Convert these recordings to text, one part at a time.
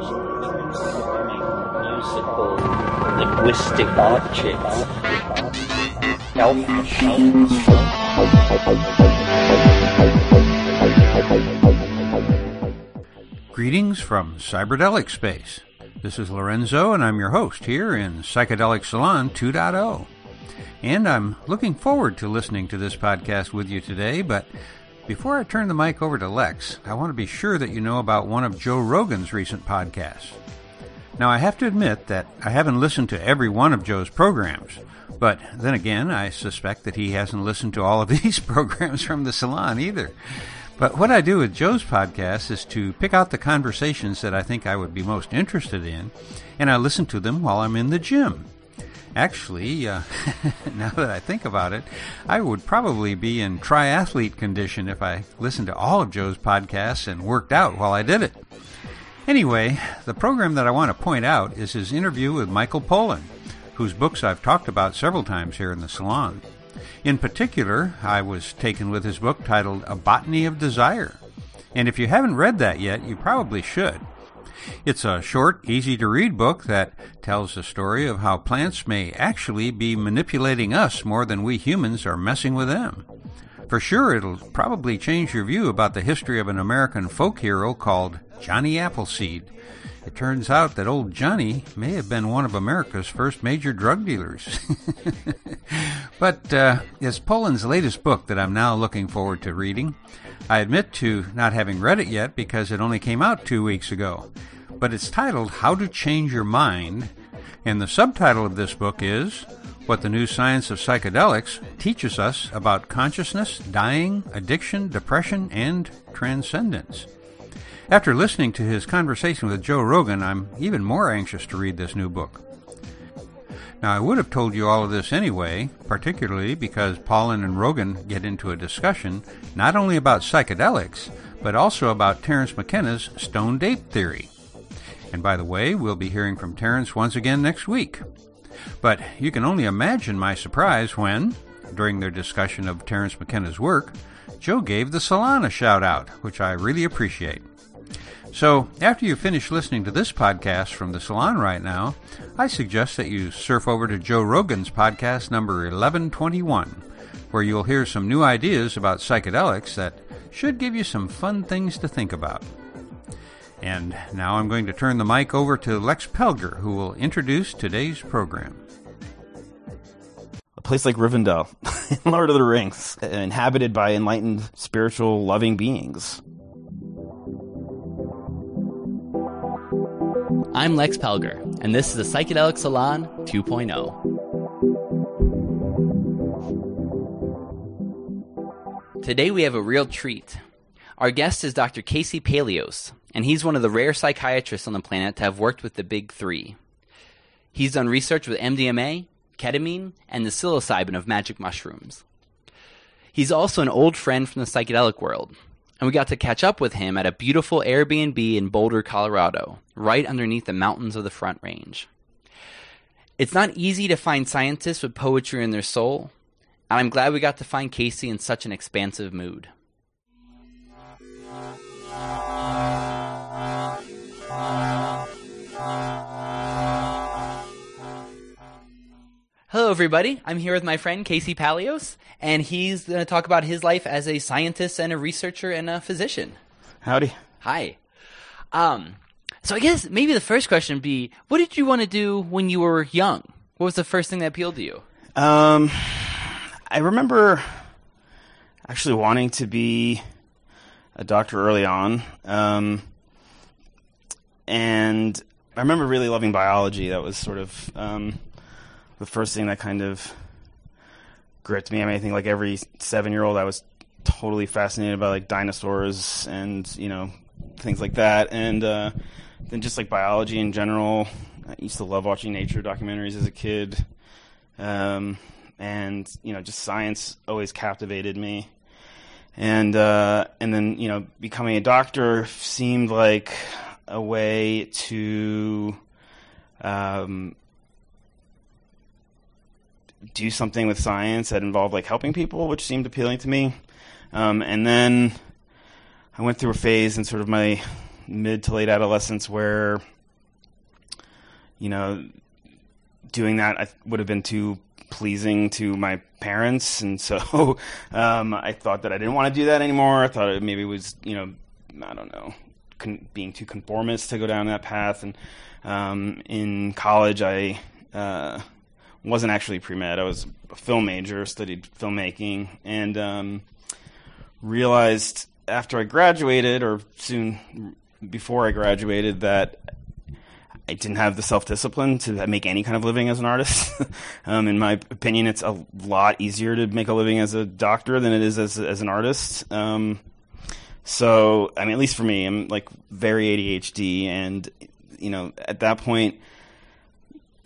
musical linguistic objects. Greetings from Cyberdelic Space. This is Lorenzo, and I'm your host here in Psychedelic Salon 2.0. And I'm looking forward to listening to this podcast with you today, but before I turn the mic over to Lex, I want to be sure that you know about one of Joe Rogan's recent podcasts. Now, I have to admit that I haven't listened to every one of Joe's programs, but then again, I suspect that he hasn't listened to all of these programs from the salon either. But what I do with Joe's podcast is to pick out the conversations that I think I would be most interested in, and I listen to them while I'm in the gym. Actually, uh, now that I think about it, I would probably be in triathlete condition if I listened to all of Joe's podcasts and worked out while I did it. Anyway, the program that I want to point out is his interview with Michael Pollan, whose books I've talked about several times here in the salon. In particular, I was taken with his book titled A Botany of Desire. And if you haven't read that yet, you probably should. It's a short, easy to read book that tells the story of how plants may actually be manipulating us more than we humans are messing with them. For sure, it'll probably change your view about the history of an American folk hero called Johnny Appleseed. It turns out that old Johnny may have been one of America's first major drug dealers. but uh, it's Pollan's latest book that I'm now looking forward to reading. I admit to not having read it yet because it only came out two weeks ago. But it's titled How to Change Your Mind, and the subtitle of this book is What the New Science of Psychedelics Teaches Us About Consciousness, Dying, Addiction, Depression, and Transcendence. After listening to his conversation with Joe Rogan, I'm even more anxious to read this new book. Now, I would have told you all of this anyway, particularly because Pollan and Rogan get into a discussion not only about psychedelics, but also about Terence McKenna's stoned ape theory. And by the way, we'll be hearing from Terence once again next week. But you can only imagine my surprise when, during their discussion of Terence McKenna's work, Joe gave the Salon a shout out, which I really appreciate. So, after you finish listening to this podcast from the salon right now, I suggest that you surf over to Joe Rogan's podcast number 1121, where you'll hear some new ideas about psychedelics that should give you some fun things to think about. And now I'm going to turn the mic over to Lex Pelger, who will introduce today's program. A place like Rivendell, Lord of the Rings, inhabited by enlightened, spiritual, loving beings. I'm Lex Pelger, and this is the Psychedelic Salon 2.0. Today we have a real treat. Our guest is Dr. Casey Paleos, and he's one of the rare psychiatrists on the planet to have worked with the big three. He's done research with MDMA, ketamine, and the psilocybin of magic mushrooms. He's also an old friend from the psychedelic world, and we got to catch up with him at a beautiful Airbnb in Boulder, Colorado, right underneath the mountains of the Front Range. It's not easy to find scientists with poetry in their soul, and I'm glad we got to find Casey in such an expansive mood. Hello, everybody. I'm here with my friend Casey Paleos, and he's going to talk about his life as a scientist and a researcher and a physician. Howdy. Hi. Um, so I guess maybe the first question would be, what did you want to do when you were young? What was the first thing that appealed to you? Um, I remember actually wanting to be a doctor early on. Um, and I remember really loving biology. That was sort of um, the first thing that kind of gripped me. I mean, I think like every seven year old, I was totally fascinated by like dinosaurs and you know things like that, and uh, then just like biology in general. I used to love watching nature documentaries as a kid, um, and you know, just science always captivated me. And uh, and then you know, becoming a doctor seemed like a way to um, do something with science that involved like helping people, which seemed appealing to me. Um, and then I went through a phase in sort of my mid to late adolescence where, you know, doing that I would have been too pleasing to my parents, and so um, I thought that I didn't want to do that anymore. I thought it maybe was, you know, I don't know, con- being too conformist to go down that path. And um, in college, I uh, wasn't actually pre med. I was a film major, studied filmmaking, and um, realized after I graduated, or soon before I graduated, that I didn't have the self discipline to make any kind of living as an artist. um, in my opinion, it's a lot easier to make a living as a doctor than it is as as an artist. Um, so, I mean, at least for me, I'm like very ADHD, and you know, at that point,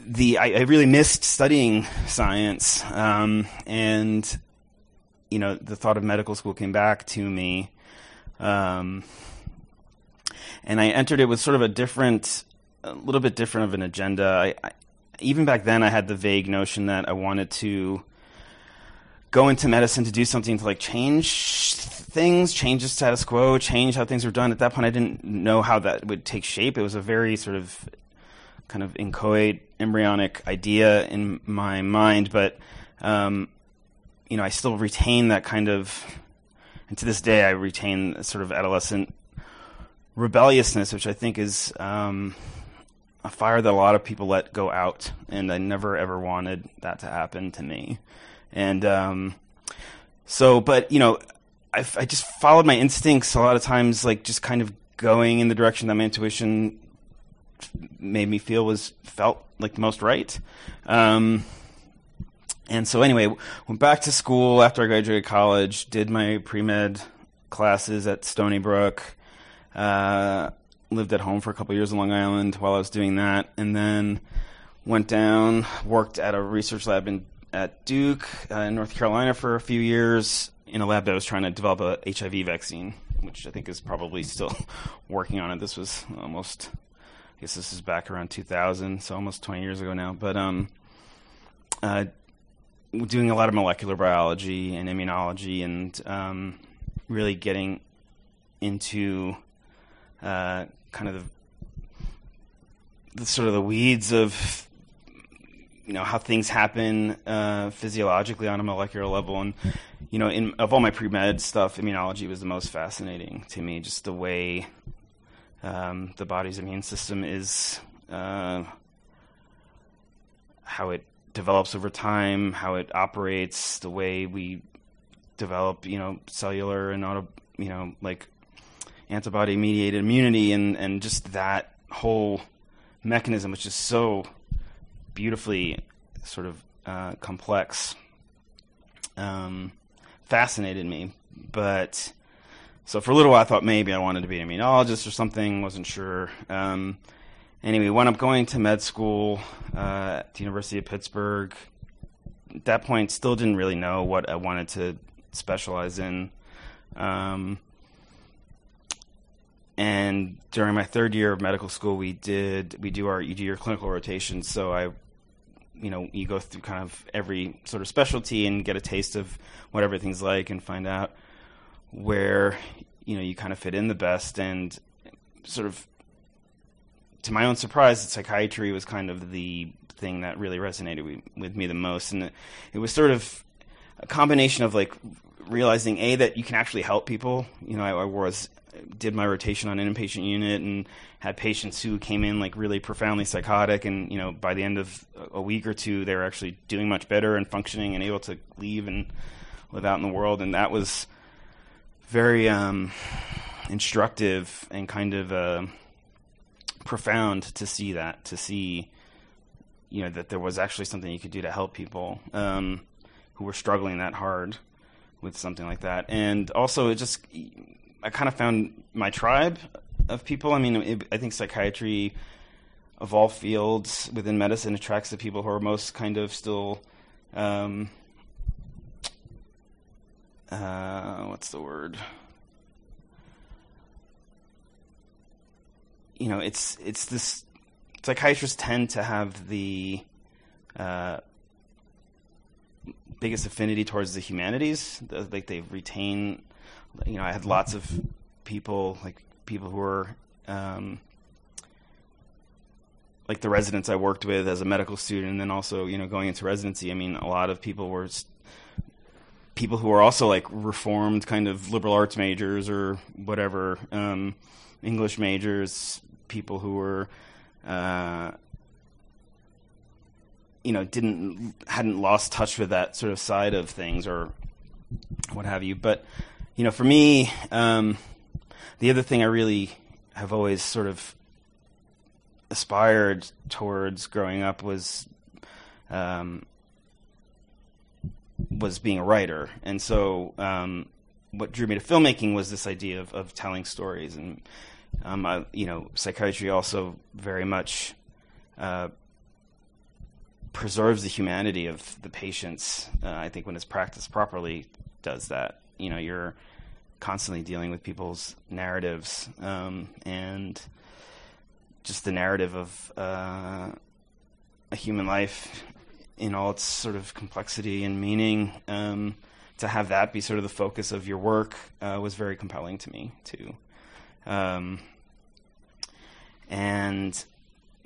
the I, I really missed studying science, um, and you know, the thought of medical school came back to me. Um, and I entered it with sort of a different, a little bit different of an agenda. I, I, even back then, I had the vague notion that I wanted to go into medicine to do something to like change things, change the status quo, change how things were done. At that point, I didn't know how that would take shape. It was a very sort of kind of inchoate, embryonic idea in my mind, but um, you know, I still retain that kind of, and to this day, I retain sort of adolescent rebelliousness, which I think is um, a fire that a lot of people let go out, and I never ever wanted that to happen to me. And um, so, but you know, I, I just followed my instincts a lot of times, like just kind of going in the direction that my intuition made me feel was felt like the most right. Um, and so anyway, went back to school after I graduated college, did my pre med classes at Stony Brook, uh, lived at home for a couple years in Long Island while I was doing that, and then went down, worked at a research lab in at Duke uh, in North Carolina for a few years in a lab that was trying to develop a HIV vaccine, which I think is probably still working on it. This was almost, guess this is back around 2000, so almost 20 years ago now. But um, uh, doing a lot of molecular biology and immunology, and um, really getting into uh, kind of the, the, sort of the weeds of you know how things happen uh, physiologically on a molecular level, and you know, in of all my pre med stuff, immunology was the most fascinating to me. Just the way um, the body's immune system is, uh, how it develops over time, how it operates, the way we develop, you know, cellular and auto, you know, like antibody mediated immunity and, and just that whole mechanism, which is so beautifully sort of uh, complex, um, fascinated me. But so for a little while, I thought maybe I wanted to be an immunologist or something, wasn't sure. Um, anyway, wound up going to med school uh, at the University of Pittsburgh. At that point, still didn't really know what I wanted to specialize in. Um, and during my third year of medical school, we did we do our you do your clinical rotations. So I, you know, you go through kind of every sort of specialty and get a taste of what everything's like, and find out where you know you kind of fit in the best. And sort of, to my own surprise, psychiatry was kind of the thing that really resonated with me the most, and it, was sort of a combination of like realizing a that you can actually help people. You know, I, I was did my rotation on an inpatient unit and had patients who came in like really profoundly psychotic and you know by the end of a week or two they were actually doing much better and functioning and able to leave and live out in the world and that was very um, instructive and kind of uh, profound to see that to see you know that there was actually something you could do to help people um, who were struggling that hard with something like that and also it just I kind of found my tribe of people. I mean, it, I think psychiatry of all fields within medicine attracts the people who are most kind of still. Um, uh, what's the word? You know, it's it's this. Psychiatrists tend to have the uh, biggest affinity towards the humanities. Like they retain you know, I had lots of people like people who were um, like the residents I worked with as a medical student, and then also you know going into residency. I mean, a lot of people were people who were also like reformed kind of liberal arts majors or whatever, um, English majors, people who were. Uh, you know, didn't hadn't lost touch with that sort of side of things or what have you. But you know, for me, um, the other thing I really have always sort of aspired towards growing up was um, was being a writer, and so um, what drew me to filmmaking was this idea of, of telling stories, and um, I, you know, psychiatry also very much uh, preserves the humanity of the patients. Uh, I think when it's practiced properly, does that. You know, you're constantly dealing with people's narratives um, and just the narrative of uh, a human life in all its sort of complexity and meaning. Um, to have that be sort of the focus of your work uh, was very compelling to me too. Um, and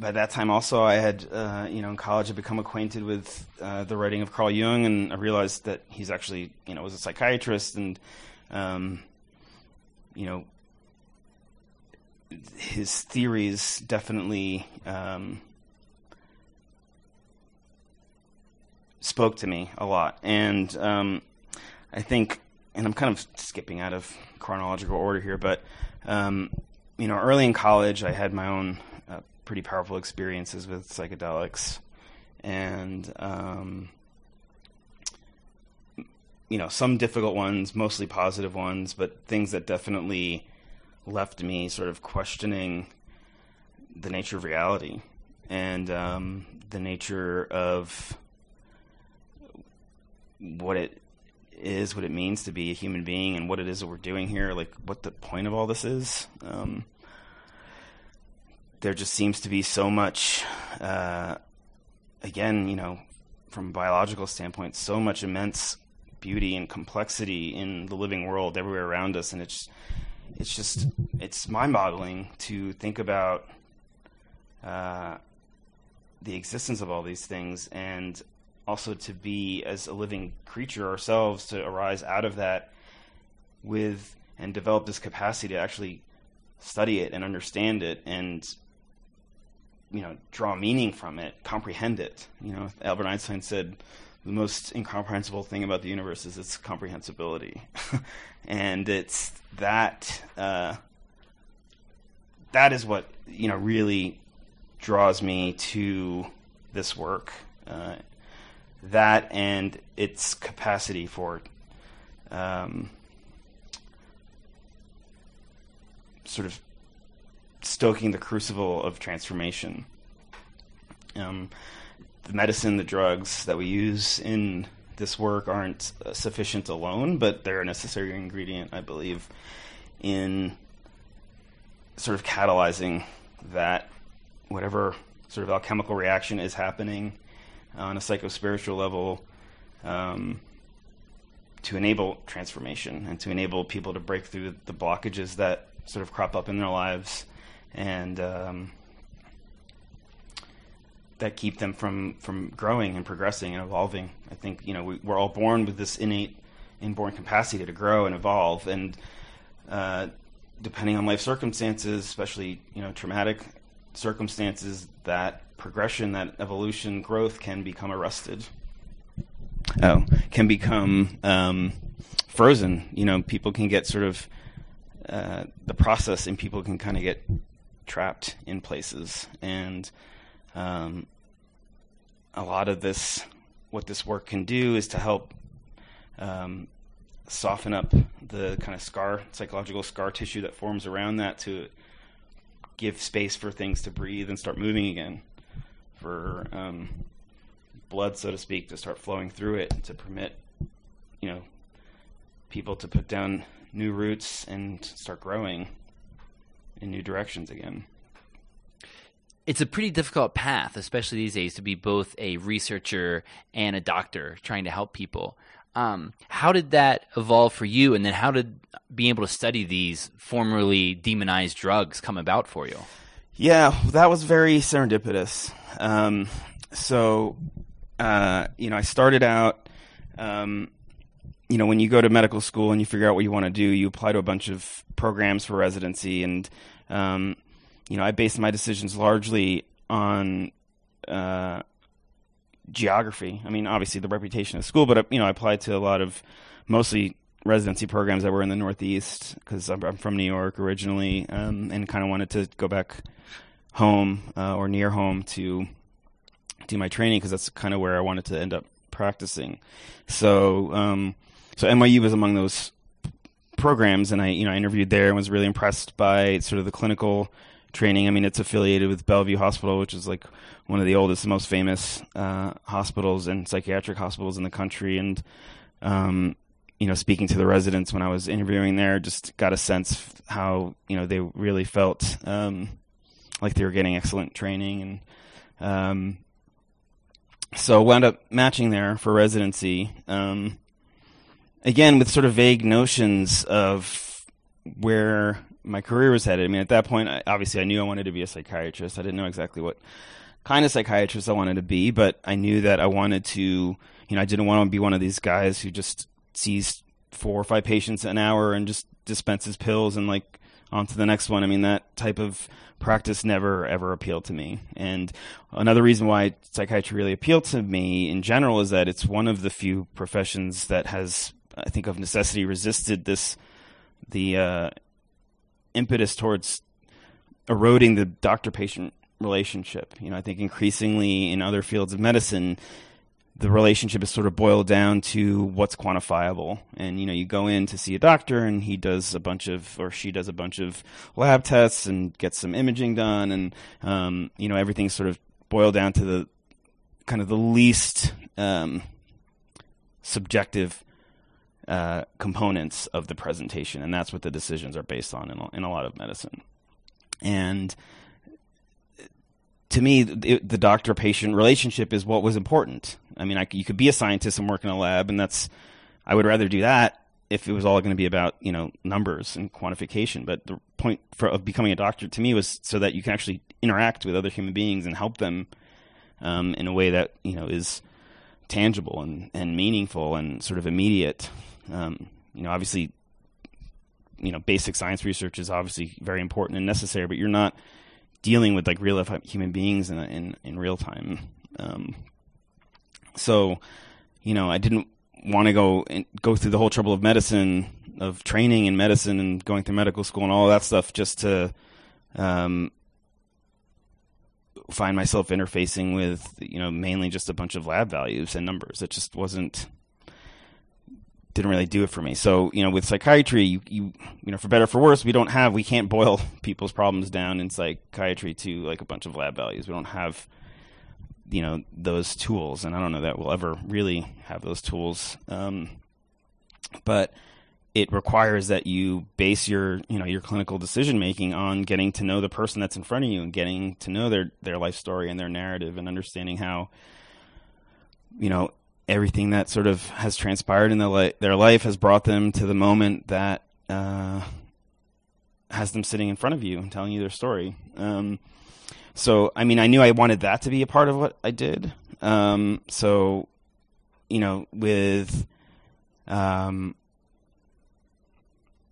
by that time, also, I had, uh, you know, in college, I become acquainted with uh, the writing of Carl Jung, and I realized that he's actually, you know, was a psychiatrist, and, um, you know, his theories definitely um, spoke to me a lot, and um, I think, and I'm kind of skipping out of chronological order here, but um, you know, early in college, I had my own uh, pretty powerful experiences with psychedelics, and um, you know, some difficult ones, mostly positive ones, but things that definitely left me sort of questioning the nature of reality and um, the nature of what it is, what it means to be a human being, and what it is that we're doing here, like what the point of all this is. Um, there just seems to be so much, uh, again, you know, from a biological standpoint, so much immense beauty and complexity in the living world everywhere around us, and it's it's just it's mind-boggling to think about uh, the existence of all these things and also to be as a living creature ourselves to arise out of that with and develop this capacity to actually study it and understand it and you know draw meaning from it comprehend it. You know albert einstein said the most incomprehensible thing about the universe is its comprehensibility. And it's that uh, that is what you know really draws me to this work uh, that and its capacity for um, sort of stoking the crucible of transformation. Um, the medicine, the drugs that we use in this work aren't uh, sufficient alone, but they're a necessary ingredient, I believe, in sort of catalyzing that whatever sort of alchemical reaction is happening on a psycho spiritual level um, to enable transformation and to enable people to break through the blockages that sort of crop up in their lives and um, that keep them from from growing and progressing and evolving. I think you know we, are all born with this innate inborn capacity to grow and evolve, and uh, depending on life circumstances, especially you know traumatic circumstances, that progression, that evolution, growth can become arrested. Oh, can become um, frozen. You know, people can get sort of uh, the process, and people can kind of get trapped in places and um, a lot of this, what this work can do, is to help um, soften up the kind of scar, psychological scar tissue that forms around that to give space for things to breathe and start moving again, for um, blood, so to speak, to start flowing through it, to permit, you know, people to put down new roots and start growing in new directions again it's a pretty difficult path, especially these days, to be both a researcher and a doctor trying to help people. Um, how did that evolve for you, and then how did being able to study these formerly demonized drugs come about for you? Yeah, that was very serendipitous. Um, so, uh, you know, I started out, um, you know, when you go to medical school and you figure out what you want to do, you apply to a bunch of programs for residency, and um, you know, I based my decisions largely on uh, geography. I mean, obviously the reputation of school, but you know, I applied to a lot of mostly residency programs that were in the Northeast because I'm, I'm, from New York originally, um, and kind of wanted to go back home uh, or near home to do my training because that's kind of where I wanted to end up practicing. So, um, so NYU was among those programs, and I, you know, I interviewed there and was really impressed by sort of the clinical training. I mean, it's affiliated with Bellevue Hospital, which is like one of the oldest, most famous uh, hospitals and psychiatric hospitals in the country. And um, you know, speaking to the residents when I was interviewing there, just got a sense how you know they really felt um, like they were getting excellent training, and um, so wound up matching there for residency. Um, again, with sort of vague notions of where my career was headed. I mean, at that point, I, obviously, I knew I wanted to be a psychiatrist. I didn't know exactly what kind of psychiatrist I wanted to be, but I knew that I wanted to, you know, I didn't want to be one of these guys who just sees four or five patients an hour and just dispenses pills and like on to the next one. I mean, that type of practice never ever appealed to me. And another reason why psychiatry really appealed to me in general is that it's one of the few professions that has, I think, of necessity resisted this the uh, impetus towards eroding the doctor patient relationship. You know, I think increasingly in other fields of medicine, the relationship is sort of boiled down to what's quantifiable. And you know, you go in to see a doctor, and he does a bunch of, or she does a bunch of lab tests and gets some imaging done, and um, you know, everything's sort of boiled down to the kind of the least um, subjective uh, components of the presentation, and that's what the decisions are based on in a, in a lot of medicine. And to me, the, the doctor patient relationship is what was important. I mean, I, you could be a scientist and work in a lab, and that's I would rather do that if it was all going to be about you know numbers and quantification. But the point for, of becoming a doctor to me was so that you can actually interact with other human beings and help them um, in a way that you know is tangible and, and meaningful and sort of immediate. Um, you know, obviously, you know, basic science research is obviously very important and necessary, but you're not dealing with like real human beings in in, in real time. Um, so, you know, I didn't want to go and go through the whole trouble of medicine, of training in medicine, and going through medical school and all that stuff just to um, find myself interfacing with, you know, mainly just a bunch of lab values and numbers. It just wasn't didn't really do it for me. So, you know, with psychiatry, you, you, you know, for better for worse, we don't have, we can't boil people's problems down in psychiatry to like a bunch of lab values. We don't have, you know, those tools. And I don't know that we'll ever really have those tools. Um, but it requires that you base your, you know, your clinical decision making on getting to know the person that's in front of you and getting to know their, their life story and their narrative and understanding how, you know, everything that sort of has transpired in their, li- their life has brought them to the moment that uh, has them sitting in front of you and telling you their story. Um, so, I mean, I knew I wanted that to be a part of what I did. Um, so, you know, with um,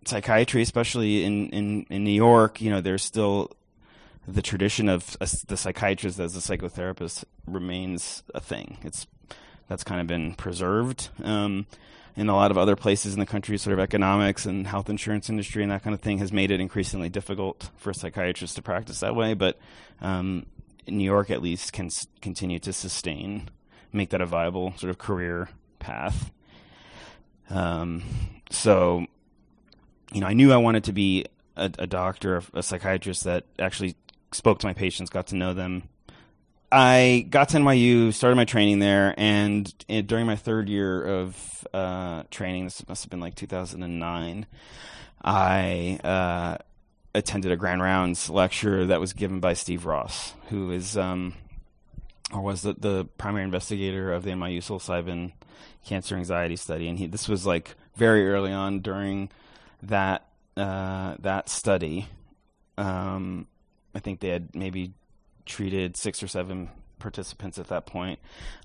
psychiatry, especially in, in, in New York, you know, there's still the tradition of a, the psychiatrist as a psychotherapist remains a thing. It's that's kind of been preserved. Um, in a lot of other places in the country, sort of economics and health insurance industry and that kind of thing has made it increasingly difficult for psychiatrists to practice that way. But um, New York, at least, can s- continue to sustain, make that a viable sort of career path. Um, so, you know, I knew I wanted to be a, a doctor, a psychiatrist that actually spoke to my patients, got to know them, I got to NYU, started my training there, and, and during my third year of uh, training, this must have been like 2009, I uh, attended a Grand Rounds lecture that was given by Steve Ross, who is um, or was the, the primary investigator of the NYU psilocybin cancer anxiety study, and he this was like very early on during that uh, that study. Um, I think they had maybe treated six or seven participants at that point.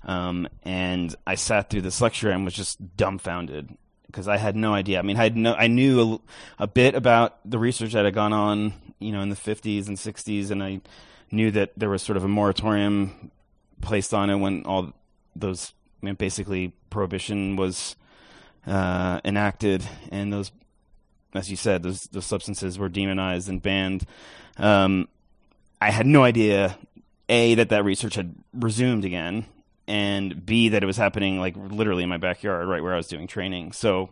Um, and I sat through this lecture and was just dumbfounded because I had no idea. I mean, I had no, I knew a, a, bit about the research that had gone on, you know, in the 50s and 60s, and I knew that there was sort of a moratorium placed on it when all those, I mean, basically prohibition was uh, enacted, and those, as you said, those those substances were demonized and banned. Um, I had no idea a that that research had resumed again, and b that it was happening like literally in my backyard, right where I was doing training. So,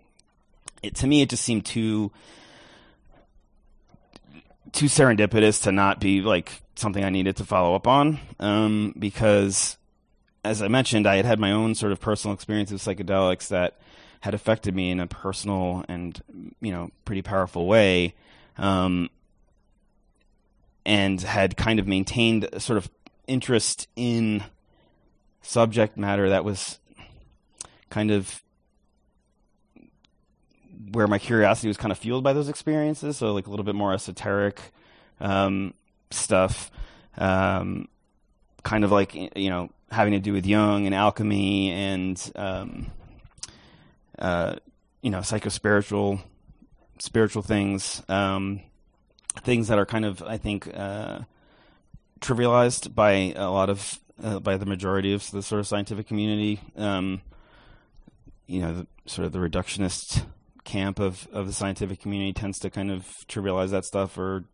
it to me it just seemed too too serendipitous to not be like something I needed to follow up on, um, because as I mentioned, I had had my own sort of personal experience with psychedelics that had affected me in a personal and you know pretty powerful way. Um, and had kind of maintained a sort of interest in subject matter that was kind of where my curiosity was kind of fueled by those experiences. So like a little bit more esoteric um, stuff, um, kind of like you know having to do with Jung and alchemy and um, uh, you know psychospiritual spiritual things. Um, things that are kind of, I think, uh, trivialized by a lot of uh, by the majority of the sort of scientific community. Um, you know, the, sort of the reductionist camp of, of the scientific community tends to kind of trivialize that stuff or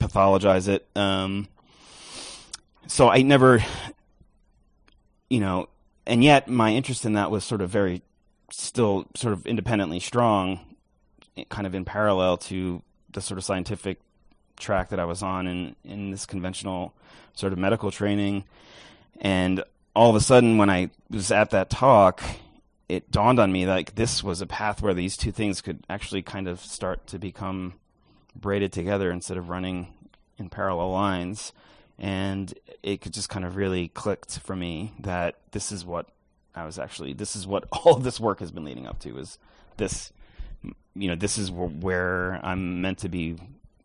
pathologize it. Um, so I never, you know, and yet my interest in that was sort of very, still sort of independently strong, kind of in parallel to the sort of scientific track that I was on in in this conventional sort of medical training, and all of a sudden when I was at that talk, it dawned on me like this was a path where these two things could actually kind of start to become braided together instead of running in parallel lines. And it could just kind of really clicked for me that this is what I was actually this is what all of this work has been leading up to is this you know, this is where I'm meant to be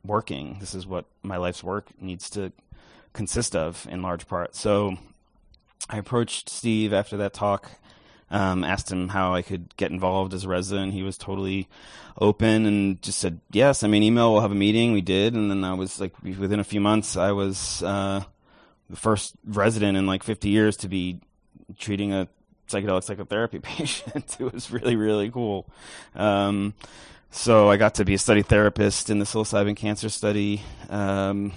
working. This is what my life's work needs to consist of in large part. So I approached Steve after that talk, um, asked him how I could get involved as a resident. He was totally open and just said, yes, I mean, email, we'll have a meeting. We did. And then I was like, within a few months, I was, uh, the first resident in like 50 years to be treating a psychedelic psychotherapy patient. it was really, really cool. Um, so I got to be a study therapist in the psilocybin cancer study um,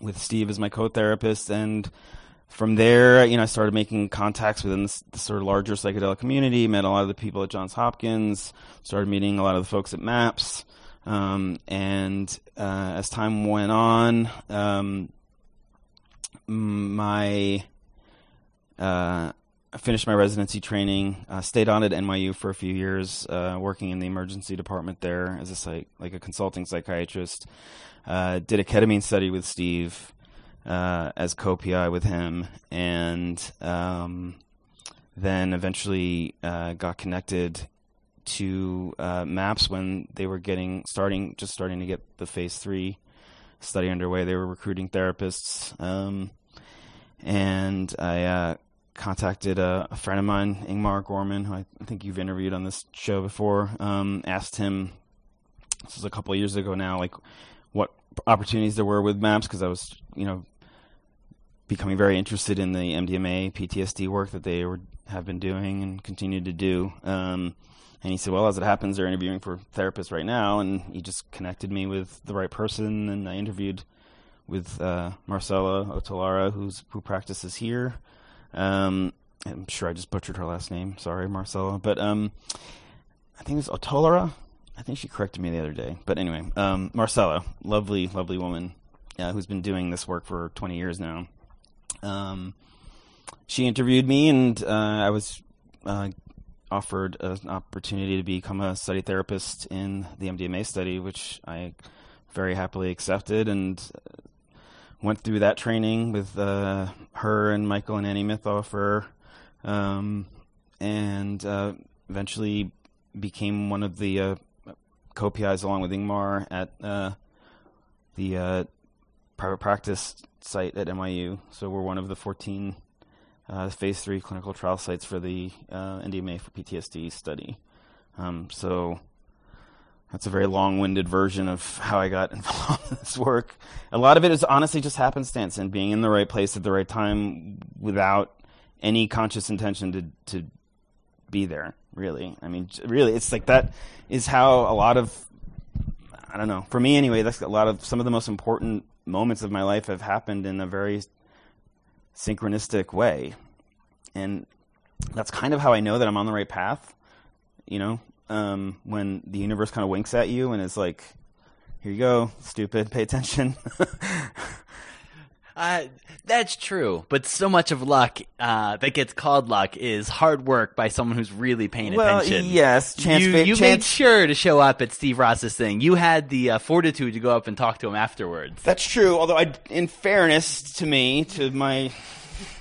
with Steve as my co-therapist, and from there, you know, I started making contacts within the, sort of larger psychedelic community. Met a lot of the people at Johns Hopkins. Started meeting a lot of the folks at MAPS, um, and uh, as time went on, um, my uh, Finished my residency training, uh, stayed on at NYU for a few years, uh, working in the emergency department there as a psych, like a consulting psychiatrist. Uh, did a ketamine study with Steve uh, as co-PI with him, and um, then eventually uh, got connected to uh, MAPS when they were getting starting, just starting to get the phase three study underway. They were recruiting therapists, um, and I contacted a, a, friend of mine, Ingmar Gorman, who I, think you've interviewed on this show before. Um, asked him, this was a couple years ago now, like what opportunities there were with MAPS because I was, you know, becoming very interested in the MDMA PTSD work that they were, have been doing and continue to do. Um, and he said, "Well, as it happens, they're interviewing for therapists right now." And he just connected me with the right person, and I interviewed with uh, Marcella Ot'alora, who's who practices here. Um, I'm sure I just butchered her last name. Sorry, Marcella. But um, I think it's Ot'alora. I think she corrected me the other day. But anyway, um, Marcella, lovely, lovely woman uh, who's been doing this work for 20 years now. Um, she interviewed me, and uh, I was uh, offered an opportunity to become a study therapist in the MDMA study, which I very happily accepted. And went through that training with uh, her and Michael and Annie Mithoefer, um, and uh, eventually became one of the uh, co-PIs along with Ingmar at uh, the uh, private practice site at NYU. So we're one of the 14 uh, phase three clinical trial sites for the MDMA for PTSD study. Um, so that's a very long-winded version of how I got involved in this work. A lot of it is honestly just happenstance and being in the right place at the right time without any conscious intention to to be there. Really, I mean, really, it's like that is how a lot of I don't know. For me, anyway, that's a lot of some of the most important moments of my life have happened in a very synchronistic way, and that's kind of how I know that I'm on the right path. You know, um, when the universe kind of winks at you and is like, "Here you go, stupid, pay attention." Uh, that's true, but so much of luck uh, that gets called luck is hard work by someone who's really paying well, attention. yes, chance. you fa- you chance made sure to show up at Steve Ross's thing. You had the uh, fortitude to go up and talk to him afterwards. That's true. Although, I, in fairness to me, to my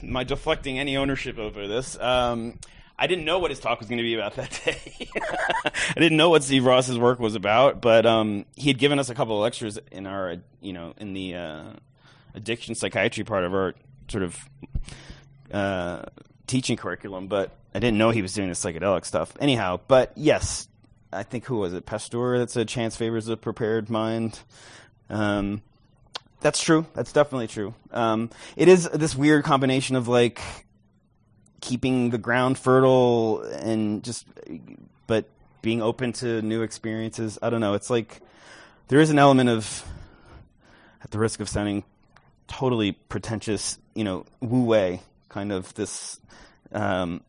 my deflecting any ownership over this, um, I didn't know what his talk was going to be about that day. I didn't know what Steve Ross's work was about, but um, he had given us a couple of lectures in our, you know, in the uh, addiction psychiatry part of our sort of uh, teaching curriculum. But I didn't know he was doing the psychedelic stuff. Anyhow, but yes, I think who was it? Pasteur that said chance favors a prepared mind. Um, that's true. That's definitely true. Um, it is this weird combination of like keeping the ground fertile and just, but being open to new experiences. I don't know. It's like there is an element of, at the risk of sounding totally pretentious, you know, wu wei kind of this um,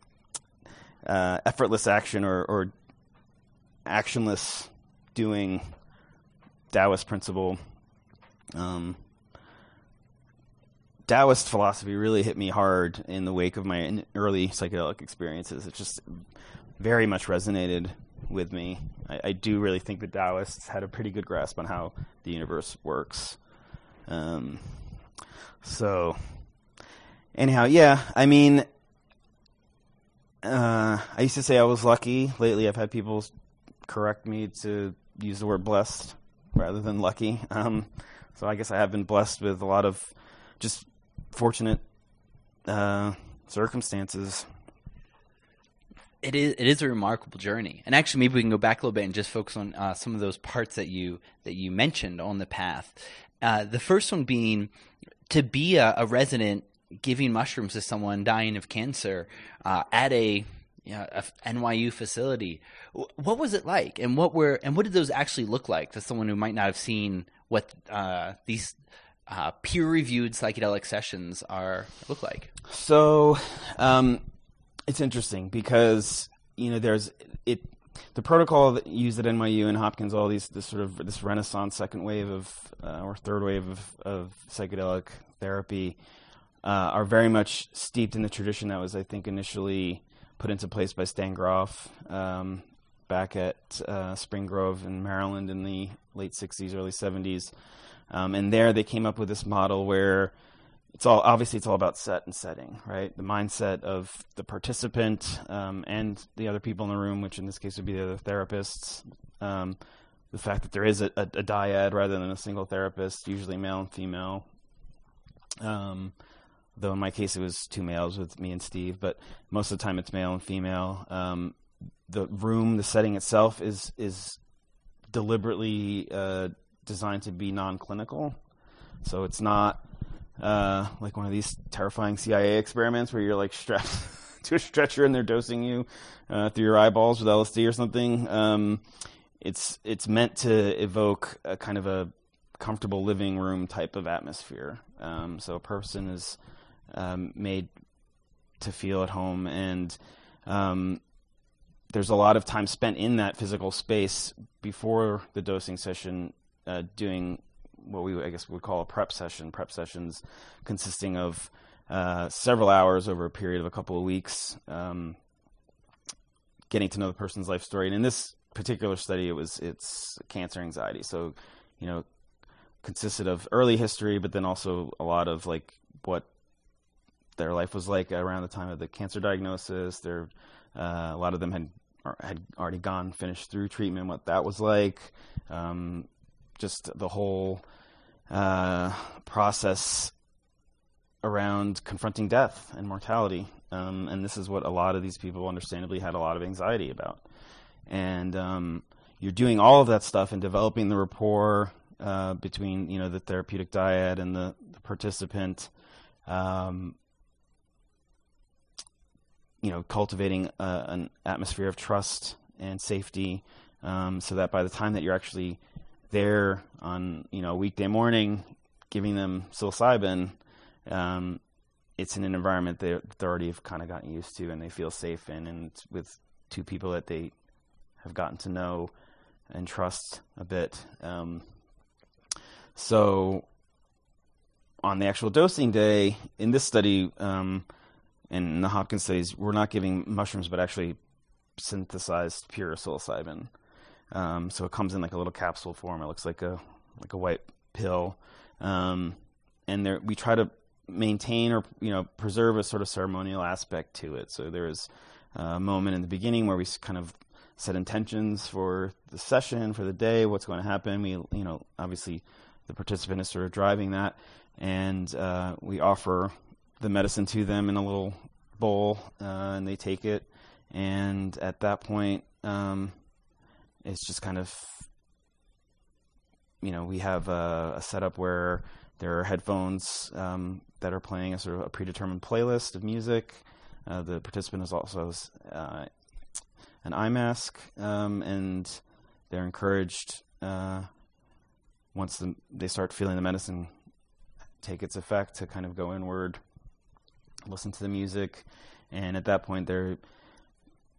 uh, effortless action or, or actionless doing Taoist principle. Um, Taoist philosophy really hit me hard in the wake of my early psychedelic experiences. It just very much resonated with me. I, I do really think the Taoists had a pretty good grasp on how the universe works. Um, so, anyhow, yeah, I mean, uh, I used to say I was lucky. Lately, I've had people correct me to use the word blessed rather than lucky. Um, so I guess I have been blessed with a lot of just fortunate uh, circumstances. It is it is a remarkable journey, and actually, maybe we can go back a little bit and just focus on uh, some of those parts that you that you mentioned on the path. Uh, the first one being to be a, a, resident giving mushrooms to someone dying of cancer uh, at a, you know, a NYU facility. What was it like, and what were and what did those actually look like to someone who might not have seen what uh, these uh, peer-reviewed psychedelic sessions are look like? So, um, it's interesting because you know there's it the protocol used at NYU and Hopkins, all these this sort of this renaissance second wave of uh, or third wave of, of psychedelic therapy uh, are very much steeped in the tradition that was, I think, initially put into place by Stan Grof um, back at uh, Spring Grove in Maryland in the late '60s, early '70s, um, and there they came up with this model where it's all obviously it's all about set and setting, right? The mindset of the participant um, and the other people in the room, which in this case would be the other therapists. Um, the fact that there is a, a, a, dyad rather than a single therapist, usually male and female. Um, though in my case it was two males with me and Steve, but most of the time it's male and female. Um, the room, the setting itself is is deliberately uh, designed to be non-clinical, so it's not uh, like one of these terrifying CIA experiments where you're like strapped to a stretcher and they're dosing you uh, through your eyeballs with LSD or something. Um, it's it's meant to evoke a kind of a comfortable living room type of atmosphere. Um, so a person is um, made to feel at home, and um, there's a lot of time spent in that physical space before the dosing session, uh, doing what we I guess would call a prep session. Prep sessions consisting of uh, several hours over a period of a couple of weeks, um, getting to know the person's life story. And in this particular study, it was it's cancer anxiety. So, you know, consisted of early history, but then also a lot of like what their life was like around the time of the cancer diagnosis, their Uh, a lot of them had had already gone finished through treatment, what that was like, um, just the whole uh, process around confronting death and mortality. Um, and this is what a lot of these people, understandably, had a lot of anxiety about. And um, you're doing all of that stuff and developing the rapport uh, between you know the therapeutic dyad and the, the participant. Um, you know, cultivating a, an atmosphere of trust and safety, um, so that by the time that you're actually there on you know weekday morning, giving them psilocybin, um, it's in an environment they they already have kind of gotten used to and they feel safe in, and with two people that they have gotten to know and trust a bit. Um, so on the actual dosing day in this study, um, in the Hopkins studies, we're not giving mushrooms, but actually synthesized pure psilocybin. Um, so it comes in like a little capsule form. It looks like a like a white pill, um, and there we try to maintain or you know preserve a sort of ceremonial aspect to it. So there is a moment in the beginning where we kind of set intentions for the session for the day, what's going to happen. We you know obviously the participant is sort of driving that, and uh, we offer the medicine to them in a little bowl, uh, and they take it. And at that point, um, it's just kind of, you know, we have a, a setup where there are headphones um, that are playing a sort of a predetermined playlist of music. Uh, the participant is also uh, an eye mask, um, and they're encouraged uh, once the, they start feeling the medicine take its effect to kind of go inward, listen to the music, and at that point there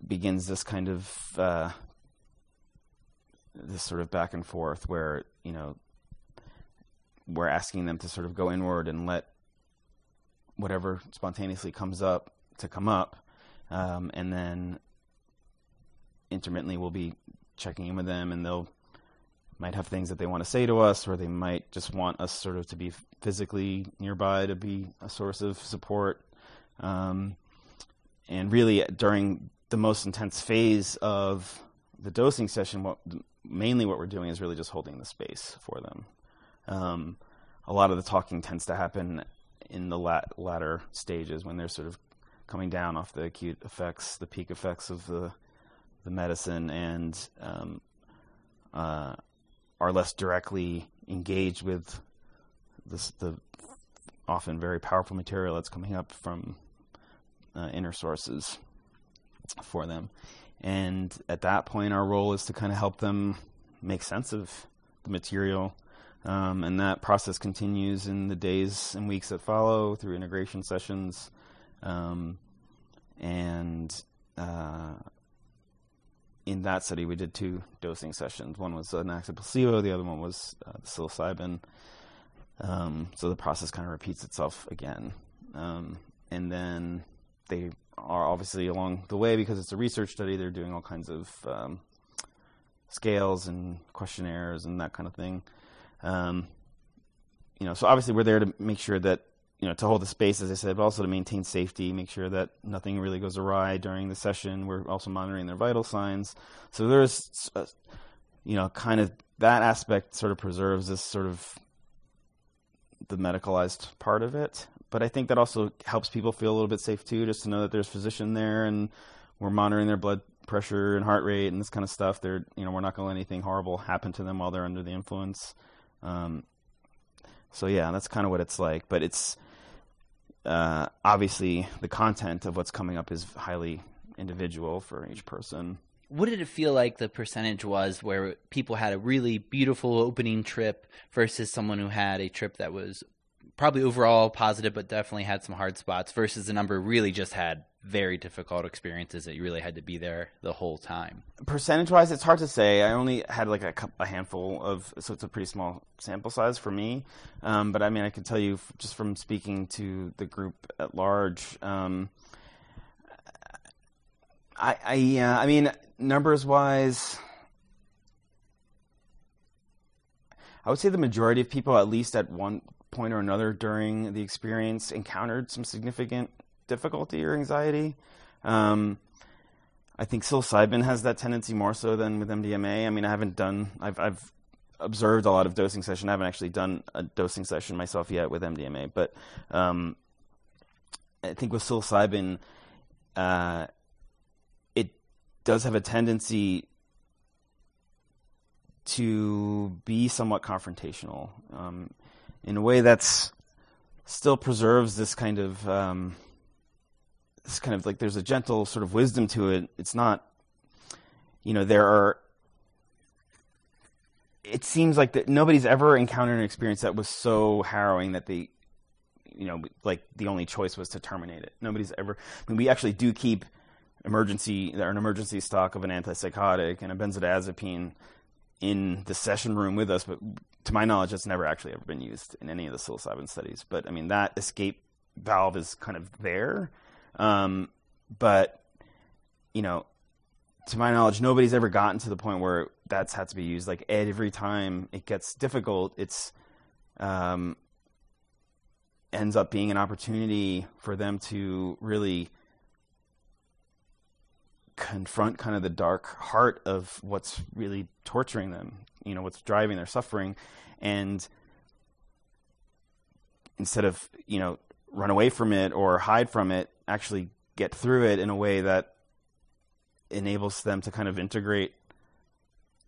begins this kind of uh, this sort of back and forth where you know we're asking them to sort of go inward and let whatever spontaneously comes up to come up, um, and then intermittently we'll be checking in with them, and they'll might have things that they want to say to us, or they might just want us sort of to be physically nearby to be a source of support. Um, and really, during the most intense phase of the dosing session, what mainly what we're doing is really just holding the space for them. Um, a lot of the talking tends to happen in the lat- latter stages when they're sort of coming down off the acute effects, the peak effects of the the medicine, and um, uh, are less directly engaged with this, the often very powerful material that's coming up from uh, inner sources for them. And at that point, our role is to kind of help them make sense of the material. Um, and that process continues in the days and weeks that follow through integration sessions. Um, and uh, in that study, we did two dosing sessions. One was an active placebo, the other one was uh, psilocybin. Um, so the process kind of repeats itself again. Um, and then they are obviously along the way because it's a research study. They're doing all kinds of um, scales and questionnaires and that kind of thing. Um, you know, so obviously we're there to make sure that you know, to hold the space, as I said, but also to maintain safety, make sure that nothing really goes awry during the session. We're also monitoring their vital signs. So there's, uh, you know, kind of that aspect sort of preserves this sort of the medicalized part of it. But I think that also helps people feel a little bit safe too, just to know that there's a physician there and we're monitoring their blood pressure and heart rate and this kind of stuff. They're, you know, we're not going to let anything horrible happen to them while they're under the influence. Um, so yeah, that's kind of what it's like. But it's uh, obviously the content of what's coming up is highly individual for each person. What did it feel like the percentage was where people had a really beautiful opening trip versus someone who had a trip that was probably overall positive, but definitely had some hard spots versus the number really just had very difficult experiences that you really had to be there the whole time? Percentage wise, it's hard to say. I only had like a, a handful of, so it's a pretty small sample size for me. Um, but I mean, I can tell you just from speaking to the group at large. Um, I, I, I mean, numbers wise, I would say the majority of people, at least at one point or another during the experience, encountered some significant difficulty or anxiety. Um, I think psilocybin has that tendency more so than with MDMA. I mean, I haven't done, I've, I've observed a lot of dosing session. I haven't actually done a dosing session myself yet with MDMA, but um, I think with psilocybin, uh, it does have a tendency to be somewhat confrontational um, in a way that's still preserves this kind of um, this kind of like there's a gentle sort of wisdom to it. It's not, you know, there are. It seems like that nobody's ever encountered an experience that was so harrowing that they, you know, like the only choice was to terminate it. Nobody's ever. I mean, we actually do keep emergency or an emergency stock of an antipsychotic and a benzodiazepine in the session room with us, but to my knowledge, that's never actually ever been used in any of the psilocybin studies. But I mean, that escape valve is kind of there. Um, but you know, to my knowledge, nobody's ever gotten to the point where that's had to be used. Like every time it gets difficult, it's um, ends up being an opportunity for them to really confront kind of the dark heart of what's really torturing them, you know, what's driving their suffering. And instead of, you know, run away from it or hide from it, actually get through it in a way that enables them to kind of integrate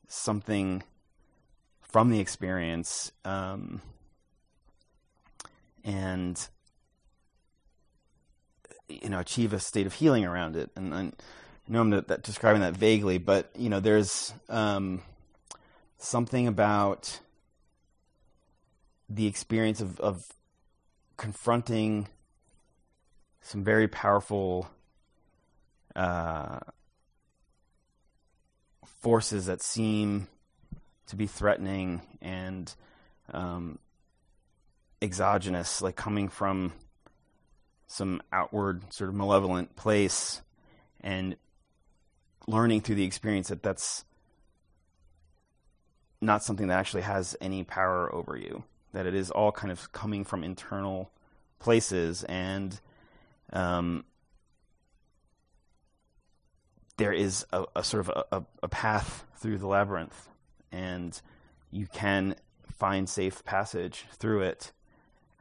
something from the experience um, and you know achieve a state of healing around it and, and I know I'm that, that describing that vaguely, but you know, there's um, something about the experience of, of confronting some very powerful uh, forces that seem to be threatening and um, exogenous, like coming from some outward sort of malevolent place, and learning through the experience that that's not something that actually has any power over you. That it is all kind of coming from internal places, and um, there is a, a sort of a, a, path through the labyrinth, and you can find safe passage through it.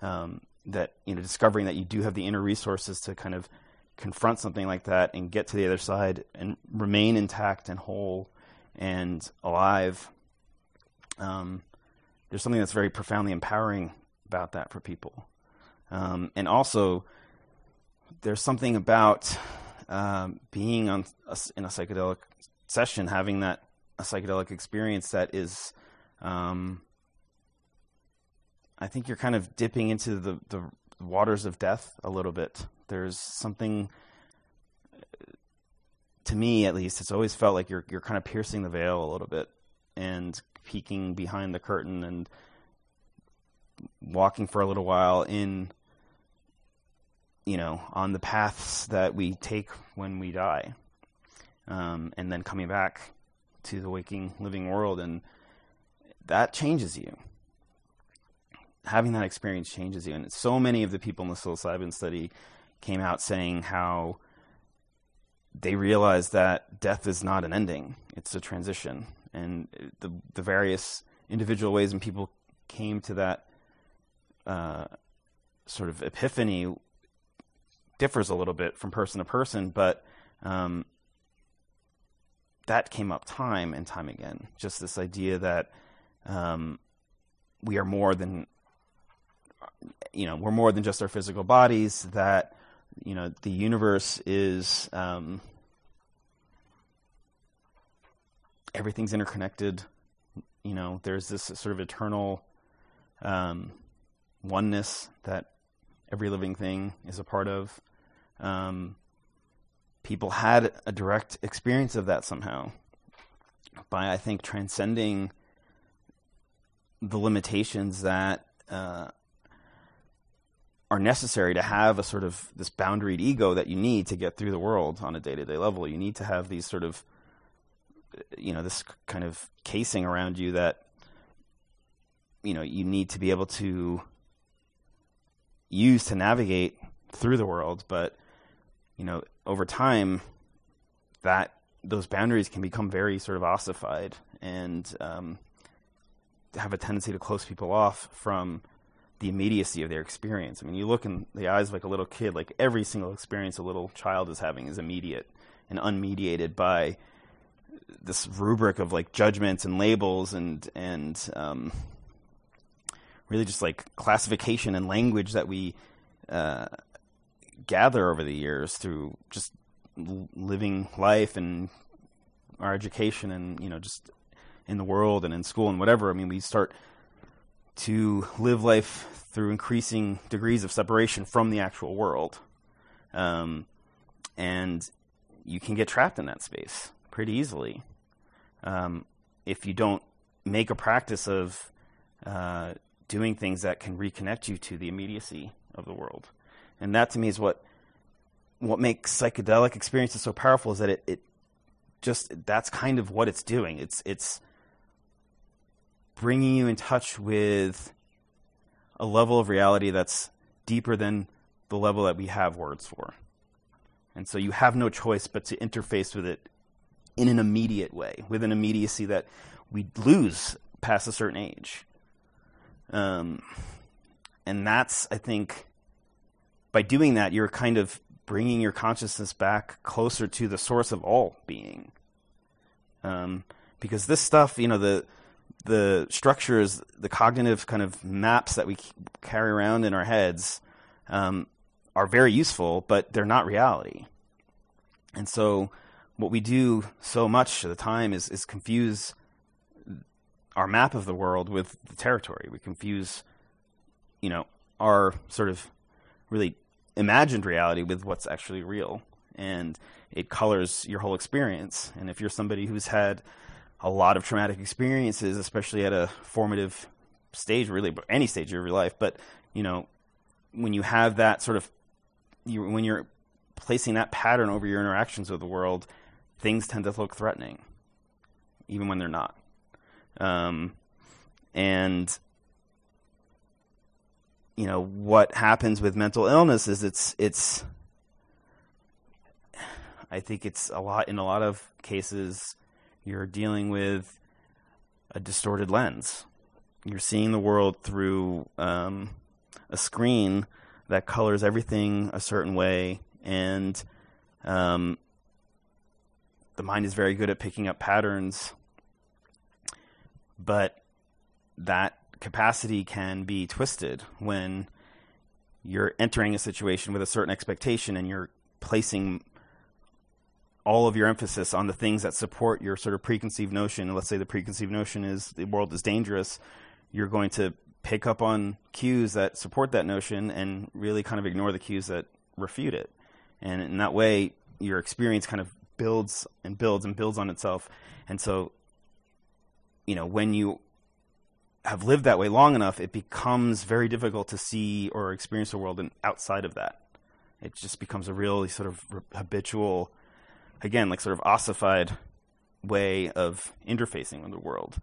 Um, that you know, discovering that you do have the inner resources to kind of confront something like that and get to the other side and remain intact and whole and alive. Um, there's something that's very profoundly empowering about that for people. Um, and also, there's something about um, being on a, in a psychedelic session, having that a psychedelic experience that is, um, I think you're kind of dipping into the, the waters of death a little bit. There's something to me at least it's always felt like you're you're kind of piercing the veil a little bit and peeking behind the curtain and walking for a little while in you know on the paths that we take when we die um, and then coming back to the waking living world and that changes you having that experience changes you. And so many of the people in the psilocybin study came out saying how they realized that death is not an ending; it's a transition, and the the various individual ways and people came to that uh, sort of epiphany differs a little bit from person to person, but um, that came up time and time again. Just this idea that um, we are more than you know we're more than just our physical bodies. That you know the universe is um, everything's interconnected. You know, there's this sort of eternal um, oneness that every living thing is a part of. Um, people had a direct experience of that somehow by, I think, transcending the limitations that uh, are necessary to have a sort of this boundaried ego that you need to get through the world on a day-to-day level. You need to have these sort of you know this kind of casing around you that you know you need to be able to use to navigate through the world but you know over time that those boundaries can become very sort of ossified and um, have a tendency to close people off from the immediacy of their experience. I mean, you look in the eyes of like a little kid, like every single experience a little child is having is immediate and unmediated by this rubric of like judgments and labels and and um, really just like classification and language that we uh, gather over the years through just living life and our education and you know just in the world and in school and whatever. I mean, we start to live life through increasing degrees of separation from the actual world, um, and you can get trapped in that space pretty easily um, if you don't make a practice of uh, doing things that can reconnect you to the immediacy of the world. And that to me is what what makes psychedelic experiences so powerful is that it, it just that's kind of what it's doing. It's it's bringing you in touch with a level of reality that's deeper than the level that we have words for. And so you have no choice but to interface with it in an immediate way, with an immediacy that we lose past a certain age. Um, and that's, I think, by doing that, you're kind of bringing your consciousness back closer to the source of all being. Um, because this stuff, you know, the the structures, the cognitive kind of maps that we carry around in our heads, um, are very useful, but they're not reality. And so, what we do so much of the time is is confuse our map of the world with the territory. We confuse, you know, our sort of really imagined reality with what's actually real, and it colors your whole experience. And if you're somebody who's had a lot of traumatic experiences, especially at a formative stage, really any stage of your life, but you know, when you have that sort of, you, when you're placing that pattern over your interactions with the world, things tend to look threatening, even when they're not. Um, and you know what happens with mental illness is it's it's I think it's a lot in a lot of cases you're dealing with a distorted lens. You're seeing the world through um, a screen that colors everything a certain way, and um, the mind is very good at picking up patterns, but that capacity can be twisted when you're entering a situation with a certain expectation and you're placing all of your emphasis on the things that support your sort of preconceived notion. And Let's say the preconceived notion is the world is dangerous. You're going to pick up on cues that support that notion and really kind of ignore the cues that refute it. And in that way, your experience kind of builds and builds and builds on itself. And so, you know, when you have lived that way long enough, it becomes very difficult to see or experience the world outside of that. It just becomes a really sort of habitual again, like sort of ossified way of interfacing with the world.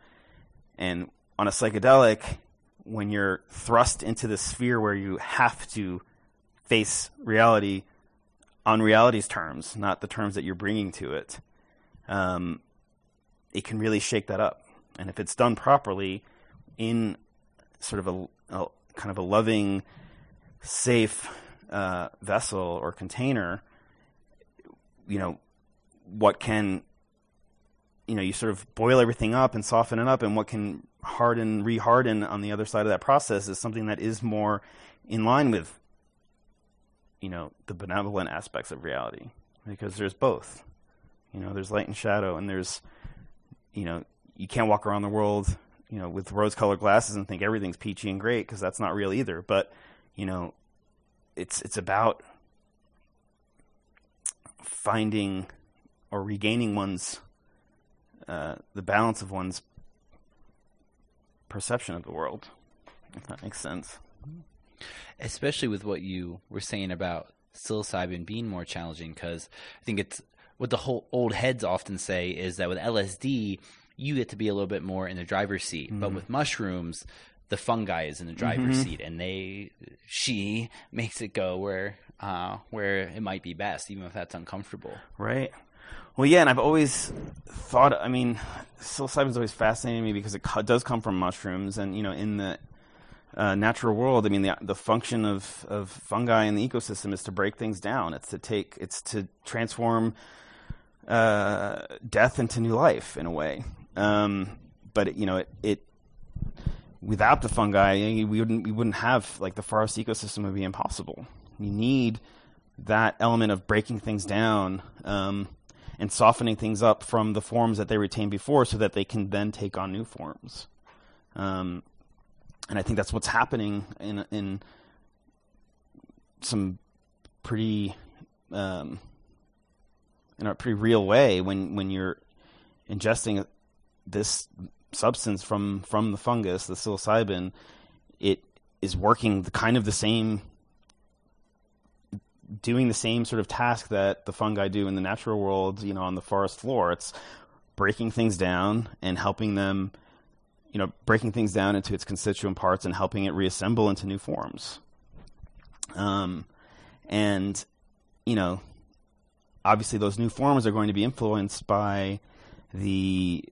And on a psychedelic, when you're thrust into the sphere where you have to face reality on reality's terms, not the terms that you're bringing to it, um, it can really shake that up. And if it's done properly in sort of a, a kind of a loving, safe uh, vessel or container, you know, what can you know you sort of boil everything up and soften it up and what can harden reharden on the other side of that process is something that is more in line with you know the benevolent aspects of reality because there's both. You know there's light and shadow and there's you know you can't walk around the world you know with rose colored glasses and think everything's peachy and great because that's not real either. But you know it's it's about finding or regaining one's uh, the balance of one's perception of the world. If that makes sense. Especially with what you were saying about psilocybin being more challenging, because I think it's what the whole old heads often say is that with LSD you get to be a little bit more in the driver's seat, mm-hmm. but with mushrooms the fungi is in the driver's mm-hmm. seat, and they she makes it go where uh, where it might be best, even if that's uncomfortable. Right. Well, yeah, and I've always thought. I mean, psilocybin's always fascinated me because it co- does come from mushrooms, and you know, in the uh, natural world, I mean, the the function of of fungi in the ecosystem is to break things down. It's to take. It's to transform uh, death into new life in a way. Um, but it, you know, it, it without the fungi, we wouldn't we wouldn't have like the forest ecosystem would be impossible. You need that element of breaking things down um, and softening things up from the forms that they retained before, so that they can then take on new forms. Um, and I think that's what's happening in in some pretty um, in a pretty real way when when you're ingesting this substance from from the fungus, the psilocybin. It is working the kind of the same doing the same sort of task that the fungi do in the natural world, you know, on the forest floor. It's breaking things down and helping them, you know, breaking things down into its constituent parts and helping it reassemble into new forms. Um, and, you know, obviously those new forms are going to be influenced by the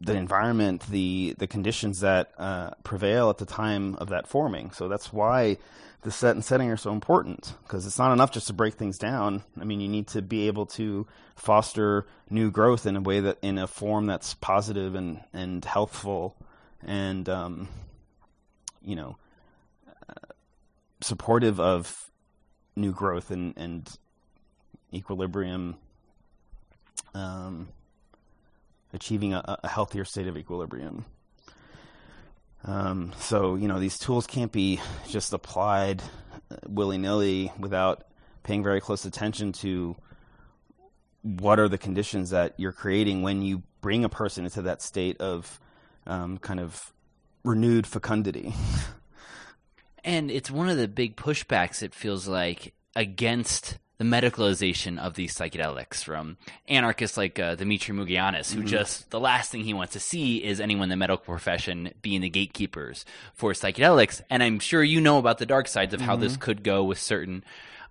the environment, the the conditions that uh, prevail at the time of that forming. So that's why the set and setting are so important because it's not enough just to break things down. I mean, you need to be able to foster new growth in a way that in a form that's positive and and healthful and um, you know uh, supportive of new growth and and equilibrium. Um, achieving a, a healthier state of equilibrium. Um, so you know these tools can't be just applied willy nilly without paying very close attention to what are the conditions that you're creating when you bring a person into that state of um, kind of renewed fecundity. And it's one of the big pushbacks, it feels like, against the medicalization of these psychedelics from anarchists like uh, Dimitri Mugianis, who mm-hmm. just the last thing he wants to see is anyone in the medical profession being the gatekeepers for psychedelics. And I'm sure you know about the dark sides of mm-hmm. how this mm-hmm. could go with certain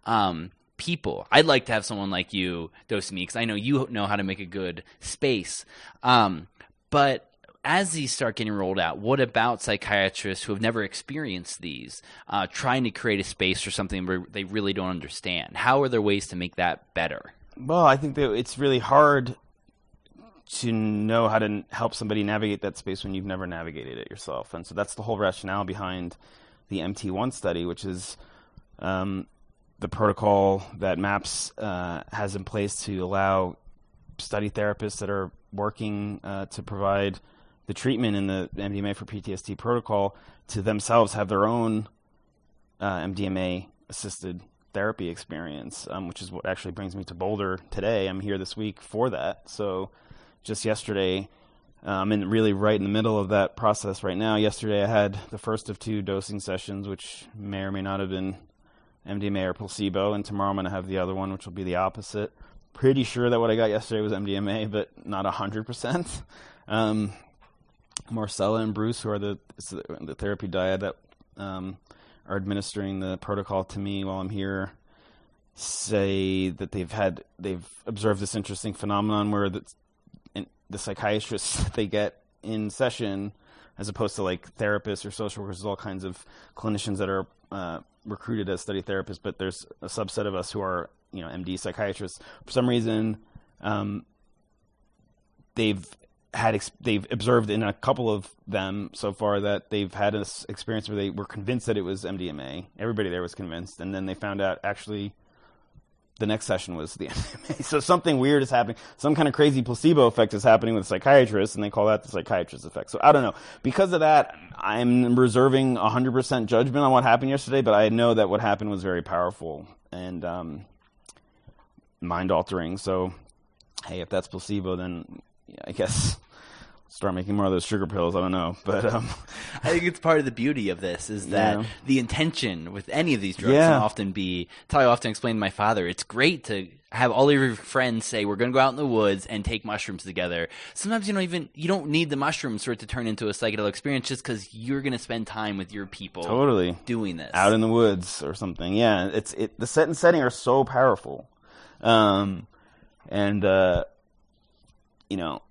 um, people. I'd like to have someone like you, dose me, because I know you know how to make a good space. Um, but as these start getting rolled out, what about psychiatrists who have never experienced these, uh, trying to create a space for something where they really don't understand? How are there ways to make that better? Well, I think that it's really hard to know how to help somebody navigate that space when you've never navigated it yourself. And so that's the whole rationale behind the MT1 study, which is um, the protocol that MAPS uh, has in place to allow study therapists that are working uh, to provide the treatment in the MDMA for PTSD protocol to themselves have their own uh, MDMA assisted therapy experience, um, which is what actually brings me to Boulder today. I'm here this week for that. So just yesterday, I'm in really right in the middle of that process right now. Yesterday, I had the first of two dosing sessions, which may or may not have been MDMA or placebo, and tomorrow I'm going to have the other one, which will be the opposite. Pretty sure that what I got yesterday was MDMA, but not 100%. Um, Marcella and Bruce, who are the the therapy dyad that um, are administering the protocol to me while I'm here, say that they've had they've observed this interesting phenomenon where the the psychiatrists that they get in session, as opposed to like therapists or social workers, all kinds of clinicians that are uh, recruited as study therapists, but there's a subset of us who are you know MD psychiatrists. For some reason, um, they've had ex- they've observed in a couple of them so far that they've had this experience where they were convinced that it was MDMA. Everybody there was convinced, and then they found out actually the next session was the MDMA. So something weird is happening. Some kind of crazy placebo effect is happening with psychiatrists, and they call that the psychiatrist effect. So I don't know. Because of that, I'm reserving 100% judgment on what happened yesterday, but I know that what happened was very powerful and um, mind altering. So hey, if that's placebo, then yeah, I guess start making more of those sugar pills. I don't know, but um, I think it's part of the beauty of this is that yeah. the intention with any of these drugs yeah. can often be. That's how I often explain to my father. It's great to have all of your friends say we're going to go out in the woods and take mushrooms together. Sometimes you don't even you don't need the mushrooms for it to turn into a psychedelic experience just because you're going to spend time with your people. Totally doing this out in the woods or something. Yeah, it's it. The set and setting are so powerful. Um, and uh, you know,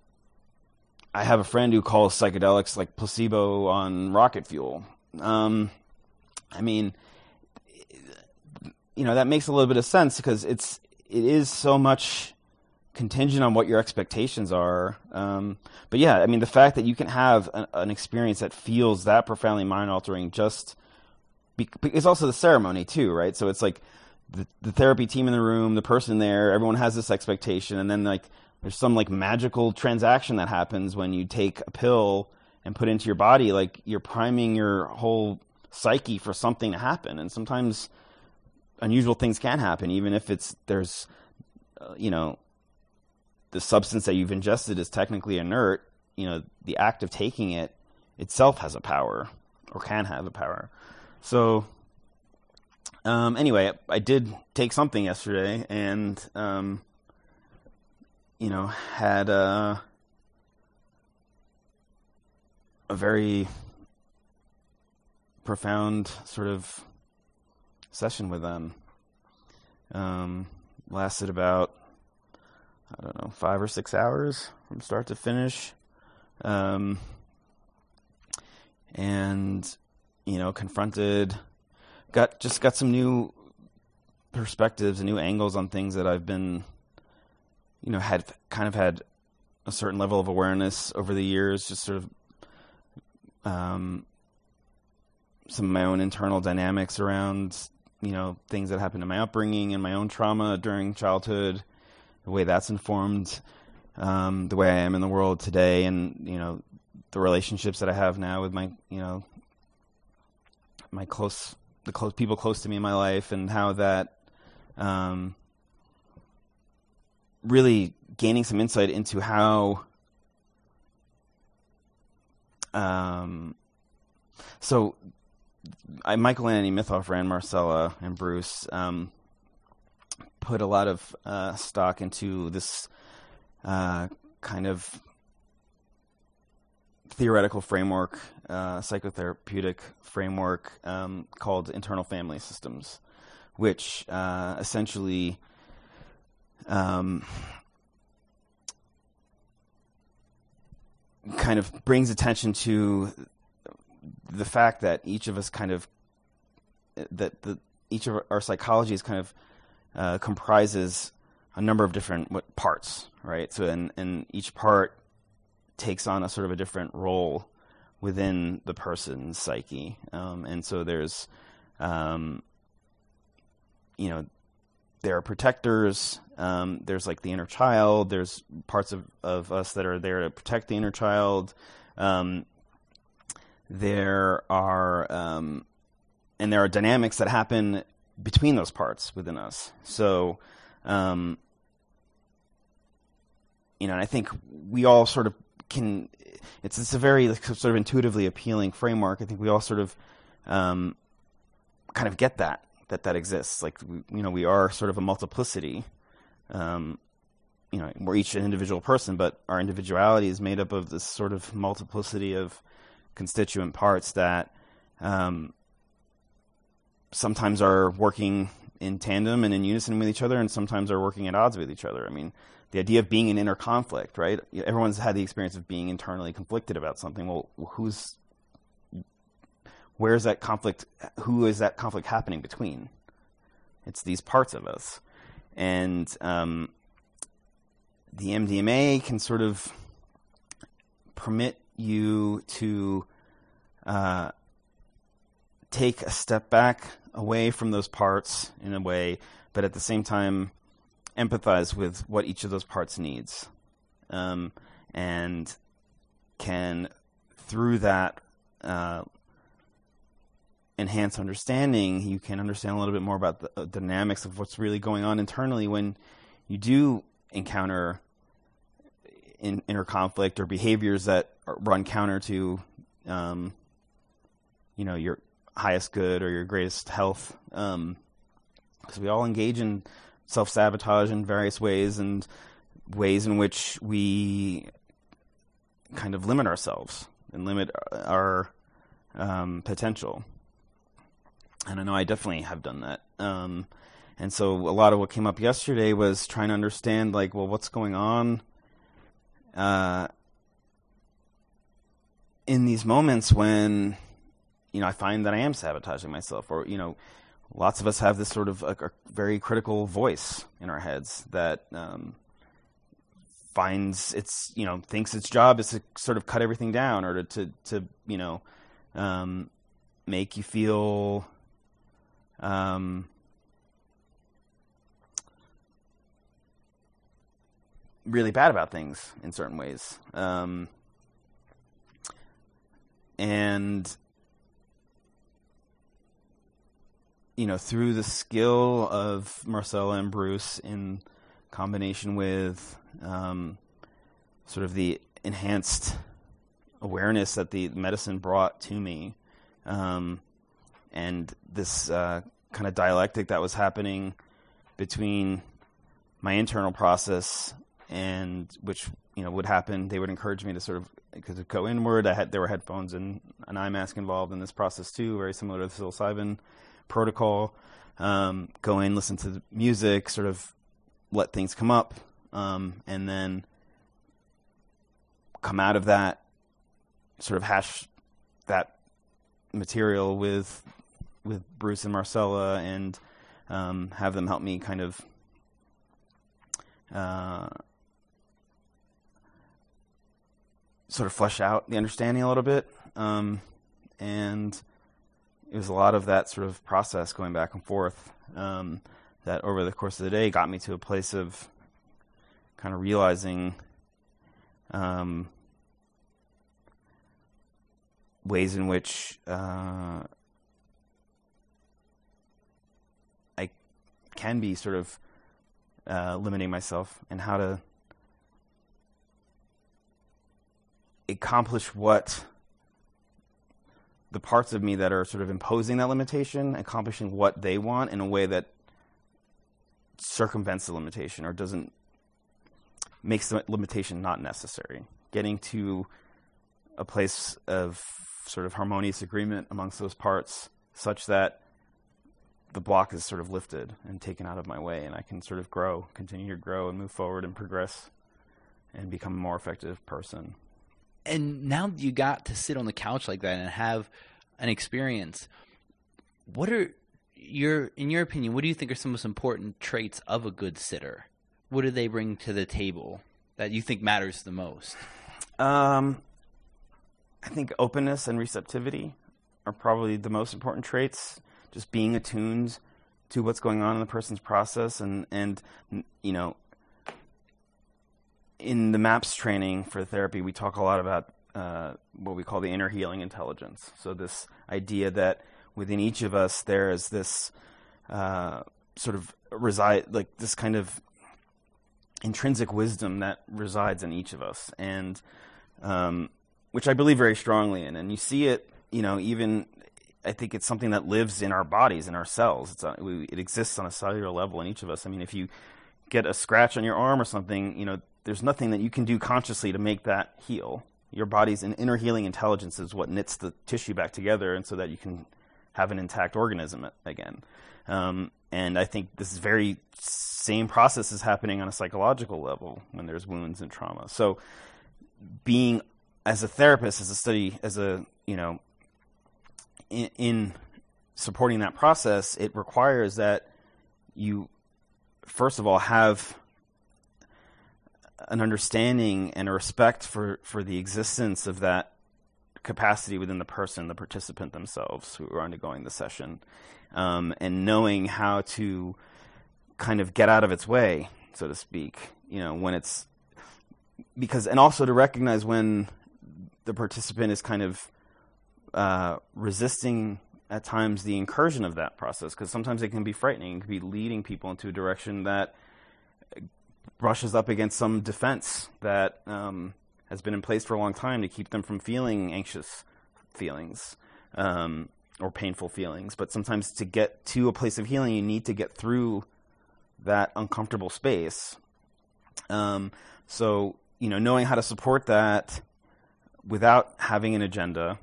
I have a friend who calls psychedelics like placebo on rocket fuel. Um, I mean, you know, that makes a little bit of sense because it's it is so much contingent on what your expectations are. Um, but yeah, I mean, the fact that you can have an, an experience that feels that profoundly mind altering just be, it's also the ceremony too, right? So it's like the, the therapy team in the room, the person there, everyone has this expectation, and then like there's some like magical transaction that happens when you take a pill and put into your body, like you're priming your whole psyche for something to happen, and sometimes unusual things can happen, even if it's there's uh, you know the substance that you've ingested is technically inert, you know, the act of taking it itself has a power or can have a power. So, um, anyway, I did take something yesterday and, um, you know, had a, a very profound sort of session with them. Um, lasted about I don't know, five or six hours from start to finish. Um, and, you know, confronted, got, just got some new perspectives and new angles on things that I've been, you know, had kind of had a certain level of awareness over the years, just sort of, um, some of my own internal dynamics around, you know, things that happened in my upbringing and my own trauma during childhood the way that's informed um, the way I am in the world today, and you know the relationships that I have now with my you know my close the close people close to me in my life, and how that um, really gaining some insight into how um, so I, Michael Anthony Mithoefer ran Marcella and Bruce. Um, put a lot of uh, stock into this uh, kind of theoretical framework, uh, psychotherapeutic framework um, called internal family systems, which uh, essentially um, kind of brings attention to the fact that each of us kind of that the each of our psychology is kind of uh, comprises a number of different parts, right? So, and, and each part takes on a sort of a different role within the person's psyche. Um, and so there's, um, you know, there are protectors. Um, there's like the inner child. There's parts of, of us that are there to protect the inner child. Um, there are, um, and there are dynamics that happen between those parts within us. So, um, you know, and I think we all sort of can. It's it's a very like, sort of intuitively appealing framework. I think we all sort of um, kind of get that that that exists. Like we, you know, we are sort of a multiplicity. Um, you know, we're each an individual person, but our individuality is made up of this sort of multiplicity of constituent parts that um, sometimes are working in tandem and in unison with each other, and sometimes are working at odds with each other. I mean, the idea of being in inner conflict, right? Everyone's had the experience of being internally conflicted about something. Well, who's where is that conflict? Who is that conflict happening between? It's these parts of us, and um, the MDMA can sort of permit you to uh, take a step back away from those parts in a way, but at the same time empathize with what each of those parts needs, um, and can through that uh, enhance understanding, you can understand a little bit more about the uh, dynamics of what's really going on internally when you do encounter in, inner conflict or behaviors that run counter to, um, you know, your highest good or your greatest health. Because um, we all engage in self sabotage in various ways and ways in which we kind of limit ourselves and limit our um, potential. And I know I definitely have done that. Um, and so a lot of what came up yesterday was trying to understand like well what's going on uh, in these moments when you know I find that I am sabotaging myself or you know lots of us have this sort of a, a very critical voice in our heads that um, finds its you know thinks its job is to sort of cut everything down or to to, to you know um, make you feel um, really bad about things in certain ways. Um, and you know, through the skill of Marcella and Bruce in combination with um, sort of the enhanced awareness that the medicine brought to me, um, and this uh, kind of dialectic that was happening between my internal process and which you know would happen. They would encourage me to sort of because go inward. I had there were headphones and an eye mask involved in this process too, very similar to the psilocybin protocol. Um, go in, listen to the music, sort of let things come up, um, and then come out of that, sort of hash that material with with Bruce and Marcella, and um, have them help me kind of uh, sort of flesh out the understanding a little bit. Um, and it was a lot of that sort of process going back and forth um, that over the course of the day got me to a place of kind of realizing um, ways in which uh, can be sort of uh, limiting myself and how to accomplish what the parts of me that are sort of imposing that limitation, accomplishing what they want in a way that circumvents the limitation or doesn't makes the limitation not necessary. Getting to a place of sort of harmonious agreement amongst those parts such that the block is sort of lifted and taken out of my way and I can sort of grow, continue to grow and move forward and progress and become a more effective person and now you got to sit on the couch like that and have an experience. What are your, in your opinion, what do you think are some of the most important traits of a good sitter? What do they bring to the table that you think matters the most? Um, I think openness and receptivity are probably the most important traits. Just being attuned to what's going on in the person's process, and and you know, in the MAPS training for therapy, we talk a lot about uh, what we call the inner healing intelligence. So this idea that within each of us there is this uh, sort of reside like this kind of intrinsic wisdom that resides in each of us, and um, which I believe very strongly in. And you see it, you know, even I think it's something that lives in our bodies, in our cells. A, we, it exists on a cellular level in each of us. I mean, if you get a scratch on your arm or something, you know, there's nothing that you can do consciously to make that heal. Your body's an inner healing intelligence is what knits the tissue back together, and so that you can have an intact organism again. Um, and I think this very same process is happening on a psychological level when there's wounds and trauma. So, being as a therapist, as a study, as a you know, in, in supporting that process, it requires that you first of all have an understanding and a respect for, for the existence of that capacity within the person, the participant themselves who are undergoing the session, um, and knowing how to kind of get out of its way, so to speak, you know, when it's because, and also to recognize when the participant is kind of uh, resisting at times the incursion of that process, because sometimes it can be frightening, it can be leading people into a direction that brushes up against some defense that um, has been in place for a long time to keep them from feeling anxious feelings um, or painful feelings. But sometimes to get to a place of healing, you need to get through that uncomfortable space. Um, so, you know, knowing how to support that without having an agenda,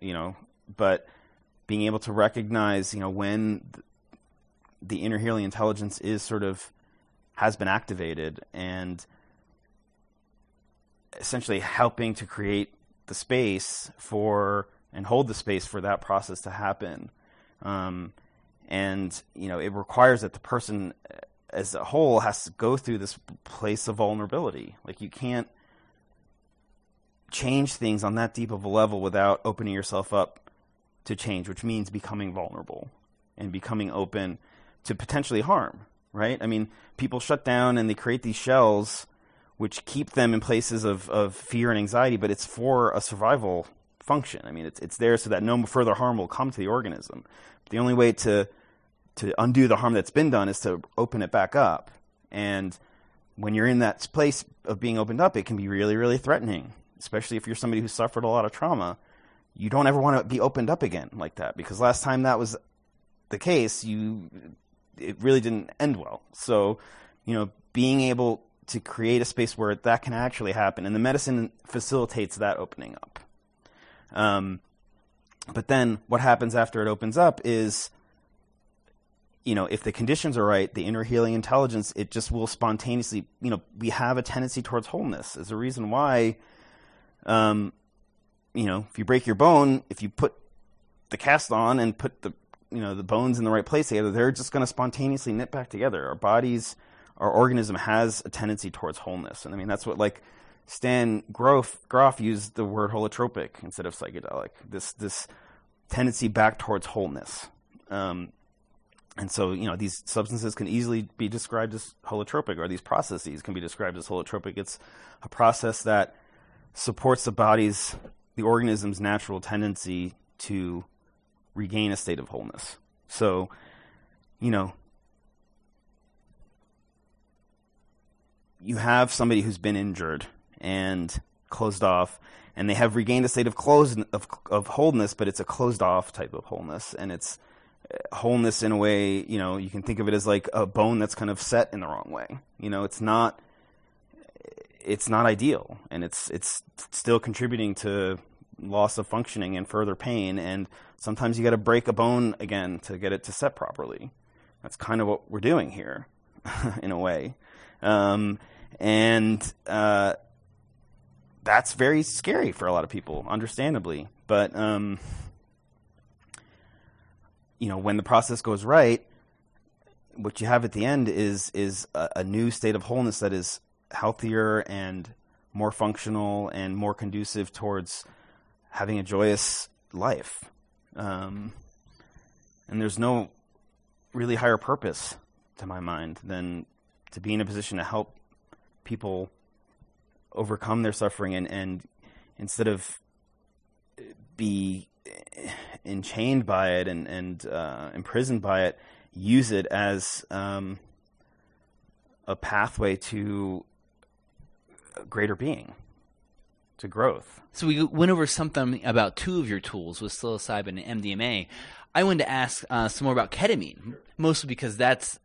you know, but being able to recognize, you know, when the inner healing intelligence is sort of has been activated and essentially helping to create the space for and hold the space for that process to happen. Um, and you know, it requires that the person as a whole has to go through this place of vulnerability. Like you can't change things on that deep of a level without opening yourself up to change, which means becoming vulnerable and becoming open to potentially harm, right? I mean, people shut down and they create these shells which keep them in places of, of fear and anxiety, but it's for a survival function. I mean, it's it's there so that no further harm will come to the organism. The only way to to undo the harm that's been done is to open it back up. And when you're in that place of being opened up, it can be really, really threatening, especially if you're somebody who suffered a lot of trauma. You don't ever want to be opened up again like that because last time that was the case, you it really didn't end well. So, you know, being able to create a space where that can actually happen, and the medicine facilitates that opening up. Um, but then what happens after it opens up is, you know, if the conditions are right, the inner healing intelligence, it just will spontaneously, you know, we have a tendency towards wholeness. There's a reason why, um, you know, if you break your bone, if you put the cast on and put the, you know, the bones in the right place together, they're just going to spontaneously knit back together. Our bodies, our organism has a tendency towards wholeness. And I mean, that's what like Stan Grof, Grof used the word holotropic instead of psychedelic. This this tendency back towards wholeness. Um, and so, you know, these substances can easily be described as holotropic, or these processes can be described as holotropic. It's a process that supports the body's, the organism's natural tendency to regain a state of wholeness. So, you know, you have somebody who's been injured and closed off, and they have regained a state of closed of, of wholeness, but it's a closed off type of wholeness, and it's uh, wholeness in a way. You know, you can think of it as like a bone that's kind of set in the wrong way. You know, it's not it's not ideal, and it's it's still contributing to loss of functioning and further pain. And sometimes you got to break a bone again to get it to set properly. That's kind of what we're doing here, in a way. Um, and uh, that's very scary for a lot of people, understandably. But um, you know, when the process goes right, what you have at the end is is a, a new state of wholeness that is healthier and more functional and more conducive towards having a joyous life. Um, and there's no really higher purpose to my mind than to be in a position to help people overcome their suffering and, and instead of be enchained by it and, and uh, imprisoned by it, use it as um, a pathway to greater being, to growth. So we went over something about two of your tools with psilocybin and MDMA. I wanted to ask uh, some more about ketamine, mostly because that's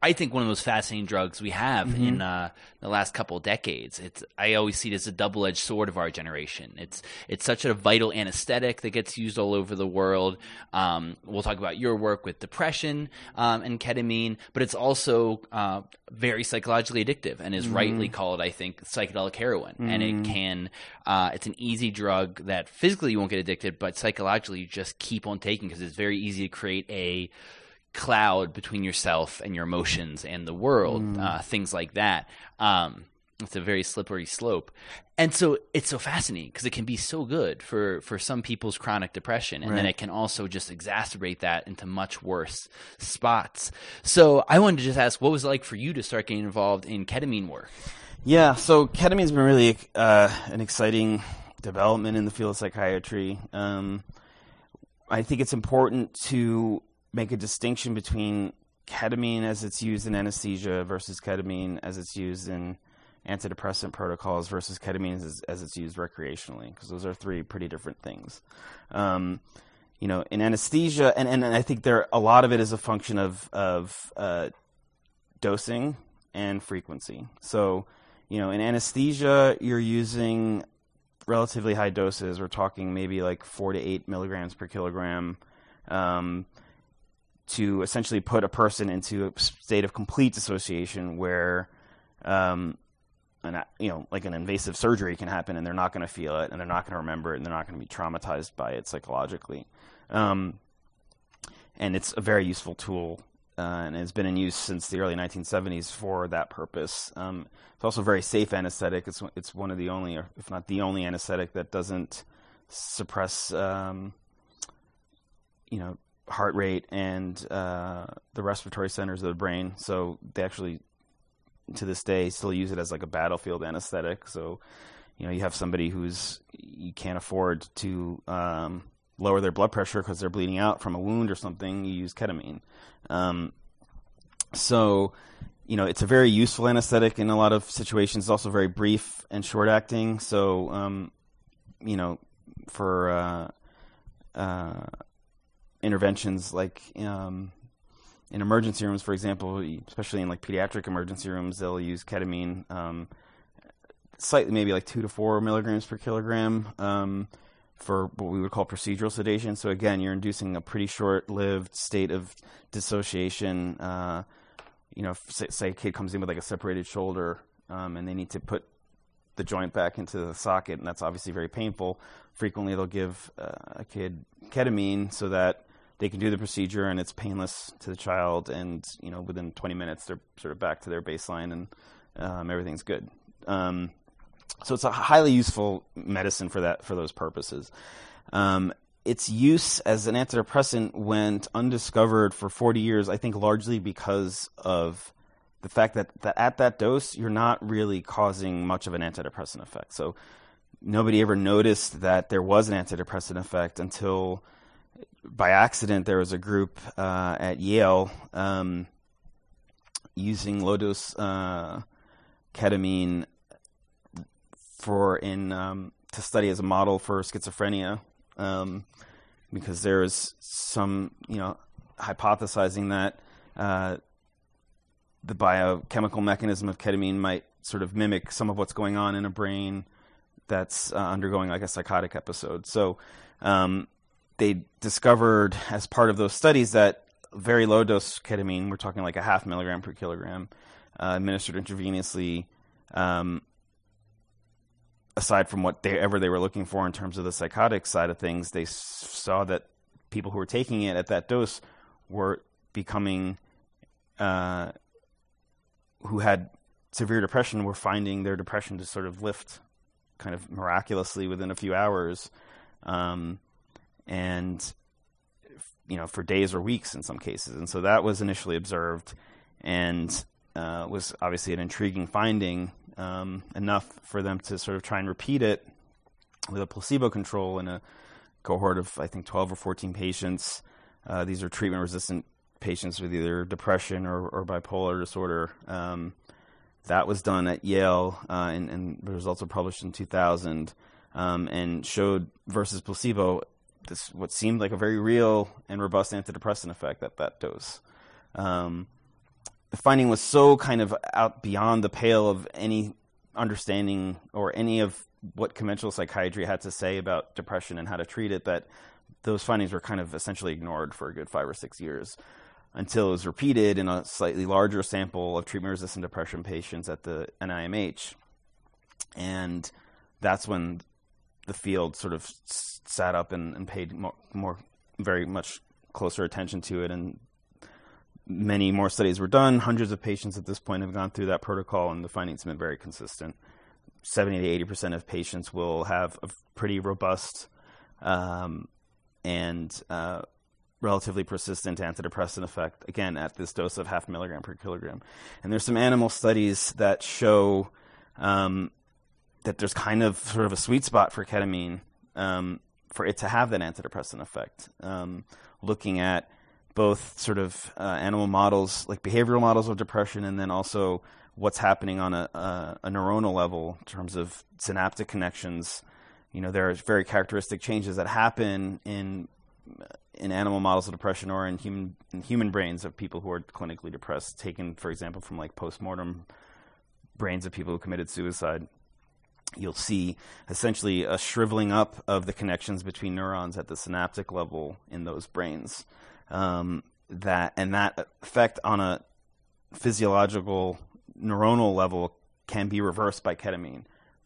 I think one of the most fascinating drugs we have mm-hmm. in uh, the last couple of decades. It's I always see it as a double edged sword of our generation. It's it's such a vital anesthetic that gets used all over the world. Um, we'll talk about your work with depression um, and ketamine, but it's also uh, very psychologically addictive and is mm-hmm. rightly called, I think, psychedelic heroin. Mm-hmm. And it mm-hmm. can uh, it's an easy drug that physically you won't get addicted, but psychologically you just keep on taking because it's very easy to create a cloud between yourself and your emotions and the world, mm. uh, things like that. Um, it's a very slippery slope, and so it's so fascinating because it can be so good for for some people's chronic depression, and right. then it can also just exacerbate that into much worse spots. So I wanted to just ask, what was it like for you to start getting involved in ketamine work? Yeah, so ketamine's been really uh, an exciting development in the field of psychiatry. Um, I think it's important to make a distinction between ketamine as it's used in anesthesia versus ketamine as it's used in antidepressant protocols versus ketamine as, as it's used recreationally because those are three pretty different things. Um, you know, in anesthesia, and, and, and, I think there a lot of it is a function of of uh, dosing and frequency. So, you know, in anesthesia, you're using relatively high doses. We're talking maybe like four to eight milligrams per kilogram. Um, to essentially put a person into a state of complete dissociation where, um, an, you know, like an invasive surgery can happen and they're not going to feel it and they're not going to remember it and they're not going to be traumatized by it psychologically. Um, and it's a very useful tool uh, and it's been in use since the early 1970s for that purpose. Um, it's also a very safe anesthetic. It's it's one of the only, if not the only, anesthetic that doesn't suppress, um, you know, heart rate and uh, the respiratory centers of the brain. So they actually, to this day, still use it as like a battlefield anesthetic. So, you know, you have somebody who's you can't afford to um, lower their blood pressure because they're bleeding out from a wound or something. You use ketamine. Um, so, you know, it's a very useful anesthetic in a lot of situations. It's also very brief and short acting. So, um, you know, for uh, uh, interventions like um, in emergency rooms, for example, especially in like pediatric emergency rooms, they'll use ketamine, um, slightly maybe like two to four milligrams per kilogram um, for what we would call procedural sedation. So again, you're inducing a pretty short-lived state of dissociation. Uh, you know, say, say, a kid comes in with like a separated shoulder, um, and they need to put the joint back into the socket, and that's obviously very painful. Frequently, they'll give uh, a kid ketamine so that they can do the procedure and it's painless to the child, and you know, within 20 minutes, they're sort of back to their baseline and um, everything's good. Um, so it's a highly useful medicine for that for those purposes. Um, its use as an antidepressant went undiscovered for 40 years, I think largely because of the fact that, that at that dose, you're not really causing much of an antidepressant effect. So nobody ever noticed that there was an antidepressant effect until by accident there was a group uh, at Yale um, using low dose uh, ketamine for in um, to study as a model for schizophrenia, um, because there is some you know hypothesizing that uh, the biochemical mechanism of ketamine might sort of mimic some of what's going on in a brain that's uh, undergoing like a psychotic episode. So um, they discovered as part of those studies that very low dose ketamine, we're talking like a half milligram per kilogram, uh, administered intravenously, um, aside from whatever they were looking for in terms of the psychotic side of things, they saw that people who were taking it at that dose were becoming, uh, who had severe depression, were finding their depression to sort of lift, kind of miraculously within a few hours, um, and you know for days or weeks in some cases. And so that was initially observed, and uh, was obviously an intriguing finding um, enough for them to sort of try and repeat it with a placebo control in a cohort of I think 12 or 14 patients. Uh, these are treatment resistant patients with either depression or, or bipolar disorder. Um, that was done at Yale, uh, and, and, the results were published in 2000, um, and showed versus placebo this what seemed like a very real and robust antidepressant effect at that dose. Um, the finding was so kind of out beyond the pale of any understanding or any of what conventional psychiatry had to say about depression and how to treat it that those findings were kind of essentially ignored for a good five or six years until it was repeated in a slightly larger sample of treatment resistant depression patients at the NIMH. And that's when the field sort of sat up and, and paid more, more, very much closer attention to it and many more studies were done. Hundreds of patients at this point have gone through that protocol, and the findings have been very consistent. 70 to 80 percent of patients will have a pretty robust um, and uh, relatively persistent antidepressant effect, again, at this dose of half milligram per kilogram. And there's some animal studies that show um, that there's kind of sort of a sweet spot for ketamine um, for it to have that antidepressant effect. Um, looking at both sort of uh, animal models, like behavioral models of depression, and then also what's happening on a, a, a, neuronal level in terms of synaptic connections. You know, there are very characteristic changes that happen in in animal models of depression or in human in human brains of people who are clinically depressed, taken, for example, from like postmortem brains of people who committed suicide. You'll see essentially a shriveling up of the connections between neurons at the synaptic level in those brains. Um, that and that effect on a physiological neuronal level can be reversed by ketamine,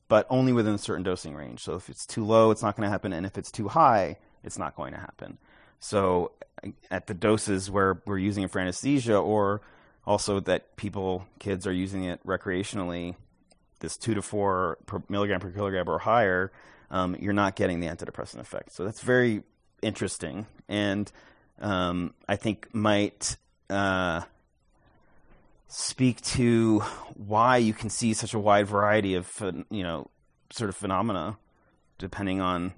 but only within a certain dosing range. So if it's too low, it's not going to happen, and if it's too high, it's not going to happen. So at the doses where we're using it for anesthesia, or also that people, kids are using it recreationally, this two to four per milligram per kilogram or higher, um, you're not getting the antidepressant effect. So that's very interesting, and um, I think might uh, speak to why you can see such a wide variety of you know sort of phenomena depending on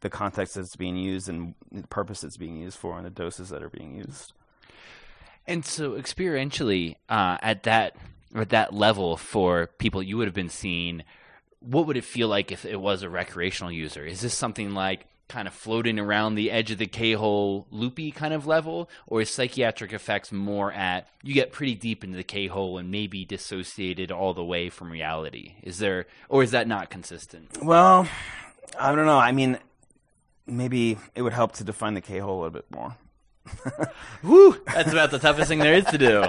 the context that's being used and the purpose it's being used for and the doses that are being used. And so experientially, uh, at that at that level for people you would have been seeing, what would it feel like if it was a recreational user? Is this something like kind of floating around the edge of the K-hole loopy kind of level, or is psychiatric effects more at you get pretty deep into the K-hole and maybe dissociated all the way from reality? Is there, or is that not consistent? Well, I don't know. I mean, maybe it would help to define the K-hole a little bit more. Woo! That's about the toughest thing there is to do.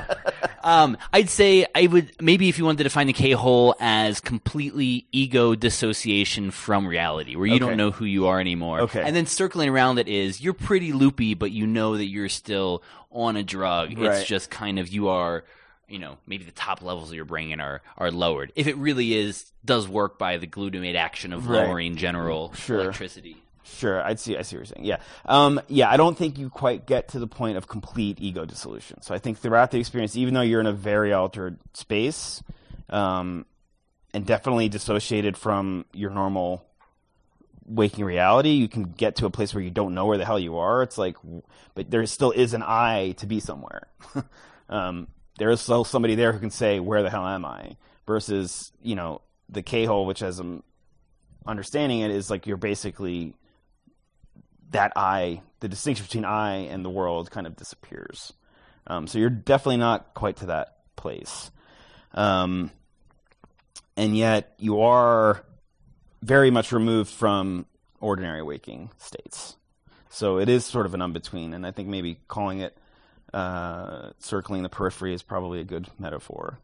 Um, I'd say I would maybe if you wanted to define the K hole as completely ego dissociation from reality, where you Okay. don't know who you are anymore. Okay. And then circling around it is you're pretty loopy, but you know that you're still on a drug. It's just kind of you are. You know, maybe the top levels of your brain are are lowered. If it really is does work by the glutamate action of Right. lowering general Sure. electricity. Sure, I see. I see what you're saying. Yeah, um, yeah. I don't think you quite get to the point of complete ego dissolution. So I think throughout the experience, even though you're in a very altered space, um, and definitely dissociated from your normal waking reality, you can get to a place where you don't know where the hell you are. It's like, but there still is an I to be somewhere. um, there is still somebody there who can say, "Where the hell am I?" Versus, you know, the K hole, which as I'm understanding it, is like you're basically that I, the distinction between I and the world, kind of disappears. Um, so you're definitely not quite to that place. Um, and yet you are very much removed from ordinary waking states. So it is sort of an in between, and I think maybe calling it uh, circling the periphery is probably a good metaphor.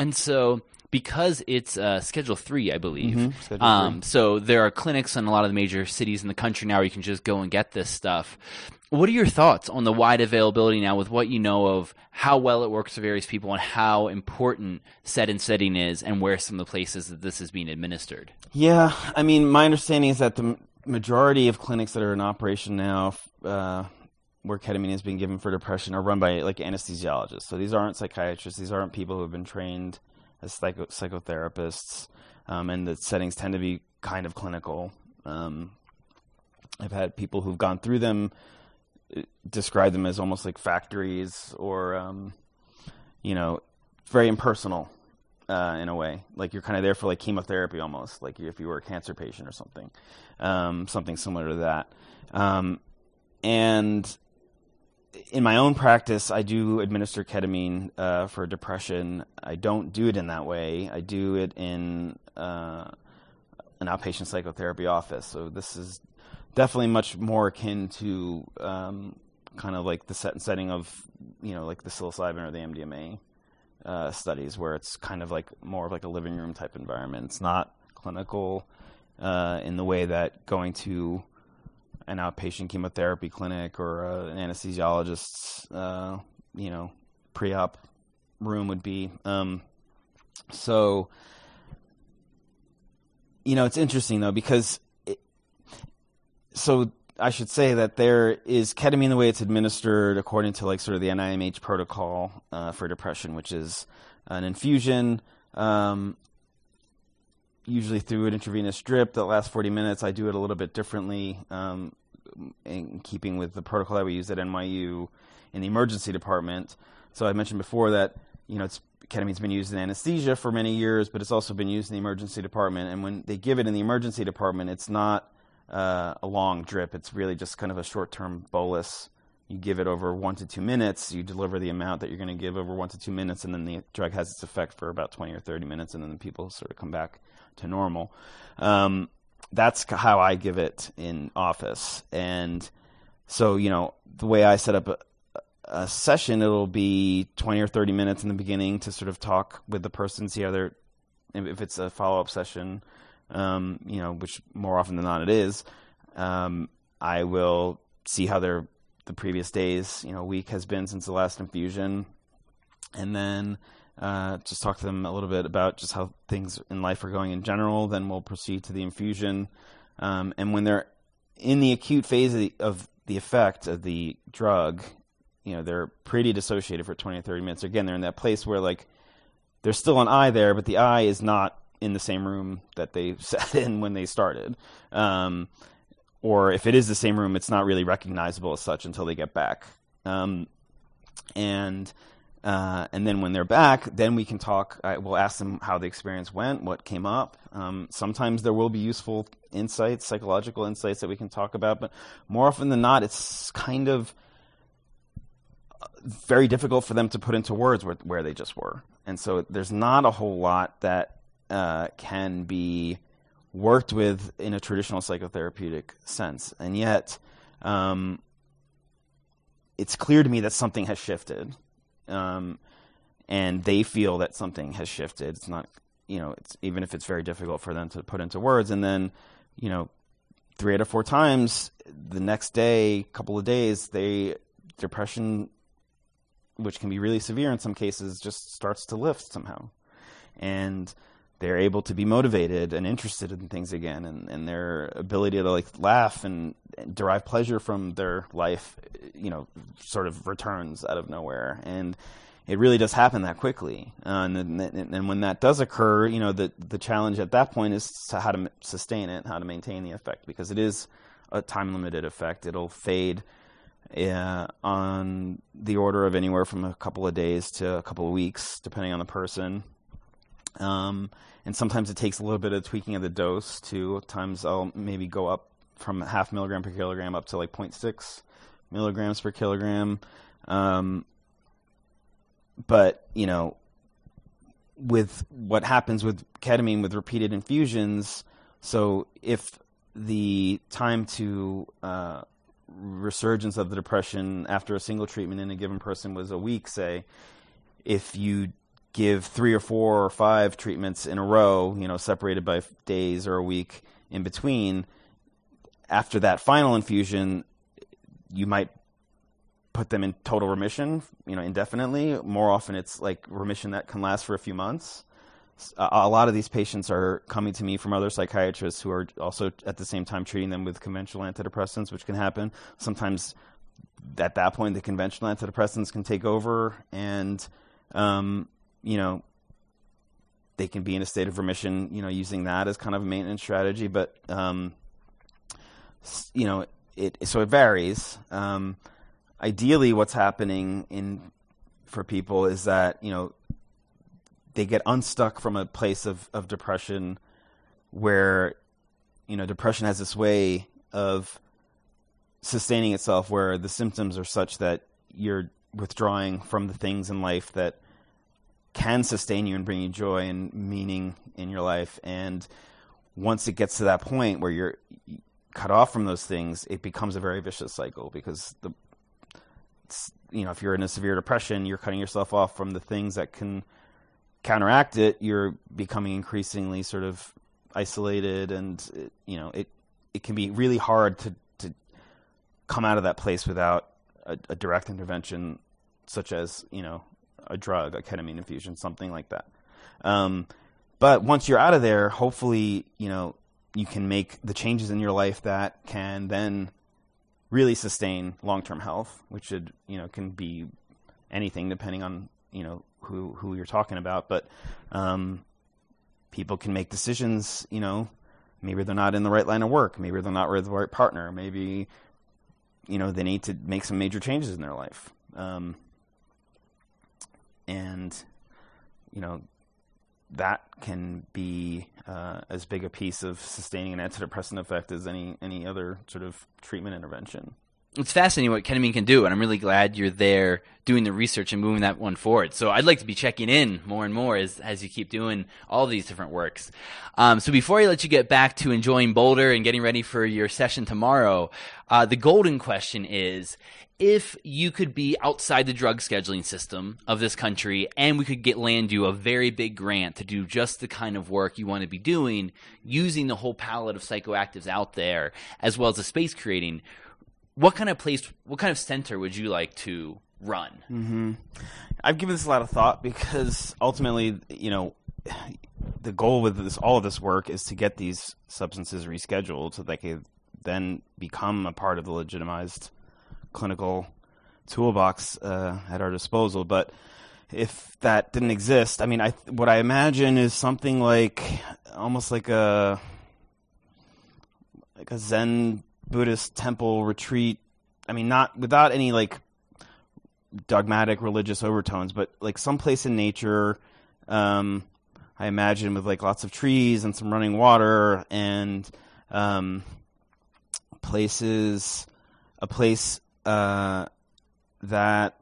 And so, because it's uh, Schedule Three, I believe. Mhm, Schedule Um, so there are clinics in a lot of the major cities in the country now where you can just go and get this stuff. What are your thoughts on the wide availability now, with what you know of how well it works for various people and how important set and setting is, and where some of the places that this is being administered? Yeah, I mean, my understanding is that the majority of clinics that are in operation now, uh, where ketamine is being given for depression, are run by like anesthesiologists. So these aren't psychiatrists; these aren't people who have been trained as psycho- psychotherapists, um, and the settings tend to be kind of clinical. Um, I've had people who've gone through them uh, describe them as almost like factories, or um, you know, very impersonal uh, in a way. Like you're kind of there for like chemotherapy almost, like if you were a cancer patient or something, um, something similar to that. Um, and in my own practice, I do administer ketamine uh, for depression. I don't do it in that way. I do it in uh, an outpatient psychotherapy office. So this is definitely much more akin to um, kind of like the set and setting of you know like the psilocybin or the MDMA uh, studies where it's kind of like more of like a living room type environment. It's not clinical uh, in the way that going to an outpatient chemotherapy clinic or uh, an anesthesiologist's, uh, you know, pre-op room would be. Um, so, you know, it's interesting though because, it, so I should say that there is ketamine the way it's administered according to like sort of the NIMH protocol uh, for depression, which is an infusion, um, usually through an intravenous drip that lasts 40 minutes. I do it a little bit differently, um, in keeping with the protocol that we use at NYU in the emergency department. So I mentioned before that you know it's ketamine's been used in anesthesia for many years, but it's also been used in the emergency department. And when they give it in the emergency department, it's not uh, a long drip. It's really just kind of a short-term bolus. You give it over one to two minutes. You deliver the amount that you're going to give over one to two minutes, and then the drug has its effect for about 20 or 30 minutes, and then the people sort of come back to normal. Um, that's how I give it in office, and so you know the way I set up a, a session, it'll be 20 or 30 minutes in the beginning to sort of talk with the person, see how they're, if it's a follow up session, um, you know, which more often than not it is, um, I will see how their the previous days, you know, week has been since the last infusion, and then uh, just talk to them a little bit about just how things in life are going in general. Then we'll proceed to the infusion, um, and when they're in the acute phase of the, of the effect of the drug, you know, they're pretty dissociated for 20 or 30 minutes. Again, they're in that place where like there's still an I there, but the I is not in the same room that they sat in when they started. Um, or if it is the same room, it's not really recognizable as such until they get back. Um, and uh, and then when they're back, then we can talk. I will ask them how the experience went, what came up. Um, sometimes there will be useful insights, psychological insights that we can talk about, but more often than not, it's kind of uh, very difficult for them to put into words where, where they just were. And so there's not a whole lot that uh, can be worked with in a traditional psychotherapeutic sense. And yet, um, it's clear to me that something has shifted. Um, and they feel that something has shifted. It's not, you know, it's even if it's very difficult for them to put into words. And then, you know, three out of four times, the next day, couple of days, they depression, which can be really severe in some cases, just starts to lift somehow, and they're able to be motivated and interested in things again and, and their ability to like laugh and, and, derive pleasure from their life you know sort of returns out of nowhere. And it really does happen that quickly. Uh, and, and, and when that does occur you know the the challenge at that point is to how to sustain it how to maintain the effect because it is a time limited effect. It'll fade uh, on the order of anywhere from a couple of days to a couple of weeks depending on the person. Um, and sometimes it takes a little bit of tweaking of the dose too. Times I'll maybe go up from half milligram per kilogram up to like 0.6 milligrams per kilogram. Um, but you know, with what happens with ketamine with repeated infusions, so if the time to uh, resurgence of the depression after a single treatment in a given person was a week, say, if you give three or four or five treatments in a row, you know, separated by days or a week in between, after that final infusion, you might put them in total remission, you know, indefinitely. More often, it's like remission that can last for a few months. A lot of these patients are coming to me from other psychiatrists who are also at the same time treating them with conventional antidepressants, which can happen. Sometimes at that point, the conventional antidepressants can take over, and um, you know, they can be in a state of remission, you know, using that as kind of a maintenance strategy. But, um, you know, it, so it varies. Um, ideally, what's happening in for people is that, you know, they get unstuck from a place of, of depression where, you know, depression has this way of sustaining itself where the symptoms are such that you're withdrawing from the things in life that can sustain you and bring you joy and meaning in your life. And once it gets to that point where you're cut off from those things, it becomes a very vicious cycle because the you know if you're in a severe depression, you're cutting yourself off from the things that can counteract it. You're becoming increasingly sort of isolated, and it, you know it it can be really hard to to come out of that place without a, a direct intervention, such as you know a drug, a ketamine infusion, something like that. Um, but once you're out of there, hopefully, you know, you can make the changes in your life that can then really sustain long-term health, which should, you know, can be anything depending on, you know, who who you're talking about. But um, people can make decisions, you know, maybe they're not in the right line of work, maybe they're not with the right partner, maybe, you know, they need to make some major changes in their life. Um, and you know that can be uh, as big a piece of sustaining an antidepressant effect as any any other sort of treatment intervention. it's fascinating what ketamine can do, and I'm really glad you're there doing the research and moving that one forward. So I'd like to be checking in more and more as as you keep doing all these different works. Um, so before I let you get back to enjoying Boulder and getting ready for your session tomorrow, uh, the golden question is: if you could be outside the drug scheduling system of this country and we could get land you a very big grant to do just the kind of work you want to be doing using the whole palette of psychoactives out there as well as the space creating what kind of place, what kind of center would you like to run? Mm-hmm. I've given this a lot of thought because ultimately, you know, the goal with this, all of this work is to get these substances rescheduled so they can then become a part of the legitimized clinical toolbox uh, at our disposal. But if that didn't exist, I mean, I what I imagine is something like almost like a like a Zen Buddhist temple retreat. I mean, not without any like dogmatic religious overtones, but like someplace in nature. Um, I imagine with like lots of trees and some running water and um, places, a place uh, that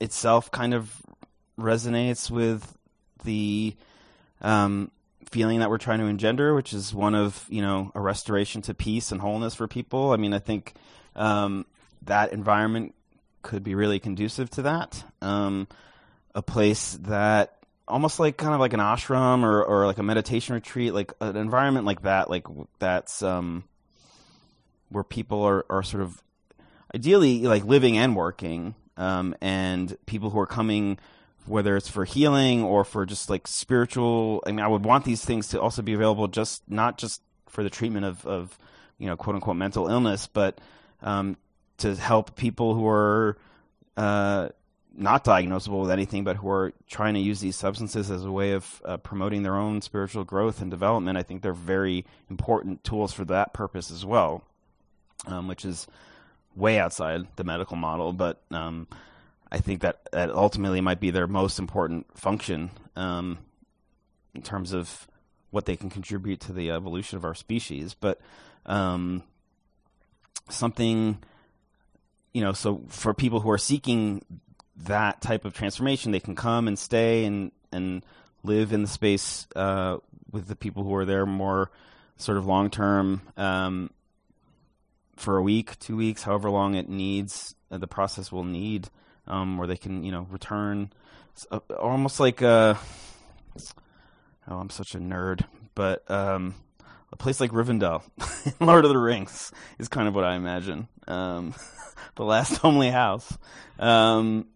itself kind of resonates with the um, feeling that we're trying to engender, which is one of you know a restoration to peace and wholeness for people. I mean, I think um, that environment could be really conducive to that. Um, a place that almost like kind of like an ashram or, or like a meditation retreat, like an environment like that, like that's um, where people are, are sort of ideally like living and working, um, and people who are coming whether it's for healing or for just like spiritual. I mean, I would want these things to also be available, just not just for the treatment of, of you know, quote unquote mental illness, but um, to help people who are uh, not diagnosable with anything, but who are trying to use these substances as a way of uh, promoting their own spiritual growth and development. I think they're very important tools for that purpose as well, um, which is way outside the medical model, but um, I think that, that ultimately might be their most important function um, in terms of what they can contribute to the evolution of our species. But um, something, you know, so for people who are seeking that type of transformation, they can come and stay and and live in the space uh, with the people who are there more sort of long term um, for a week, two weeks, however long it needs. Uh, the process will need um, where they can you know return, uh, almost like a, oh I'm such a nerd, but um, a place like Rivendell, Lord of the Rings, is kind of what I imagine. Um, the last homely house. Um,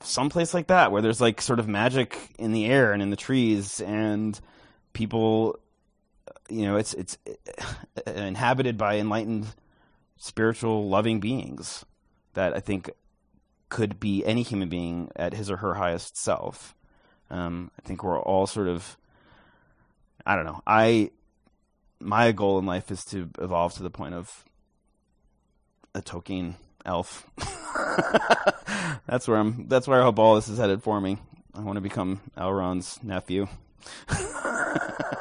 someplace like that where there's like sort of magic in the air and in the trees and people you know it's it's uh, inhabited by enlightened spiritual loving beings that I think could be any human being at his or her highest self. Um, I think we're all sort of, I don't know. I my goal in life is to evolve to the point of a Tolkien elf. that's where I'm. That's where I hope all this is headed for me. I want to become Elrond's nephew.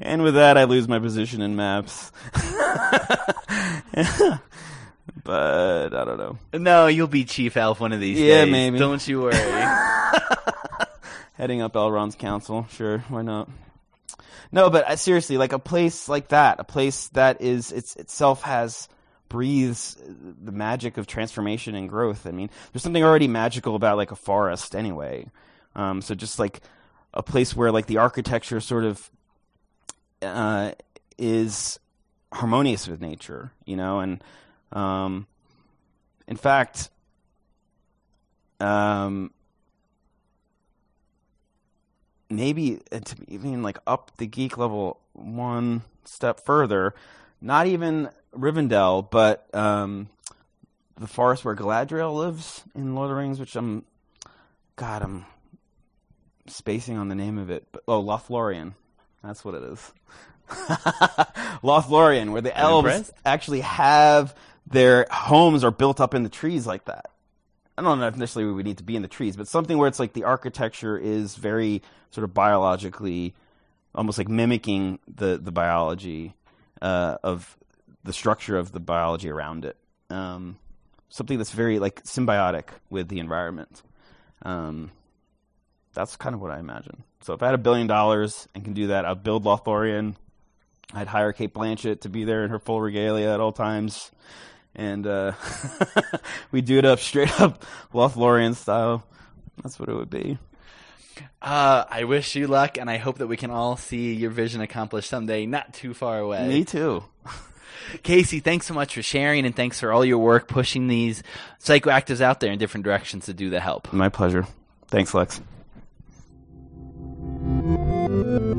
and with that, I lose my position in MAPS but I don't know. No, you'll be chief elf one of these yeah, days. Yeah, maybe. Don't you worry. Heading up Elrond's council, sure, why not? No, but uh, seriously, like a place like that, a place that is it's itself has breathes the magic of transformation and growth. I mean, there's something already magical about like a forest anyway. Um, so just like a place where like the architecture sort of uh, is harmonious with nature, you know, and um, in fact, um, maybe to even like up the geek level one step further, not even Rivendell, but um, the forest where Galadriel lives in Lord of the Rings, which I'm, God, I'm spacing on the name of it. But, oh, Lothlorien. That's what it is. Lothlorien, where the I'm elves impressed. actually have their homes are built up in the trees like that. I don't know if necessarily we would need to be in the trees, but something where it's like the architecture is very sort of biologically, almost like mimicking the the biology, uh, of the structure of the biology around it. Um, something that's very like symbiotic with the environment. Um, that's kind of what I imagine. So if I had a billion dollars and can do that, I'd build Lothlorien. I'd hire Cate Blanchett to be there in her full regalia at all times, and uh, we do it up straight up Lothlorien style. That's what it would be. Uh, I wish you luck, and I hope that we can all see your vision accomplished someday, not too far away. Me too. Casey, thanks so much for sharing, and thanks for all your work pushing these psychoactives out there in different directions to do the help. My pleasure. Thanks, Lex. Thank you.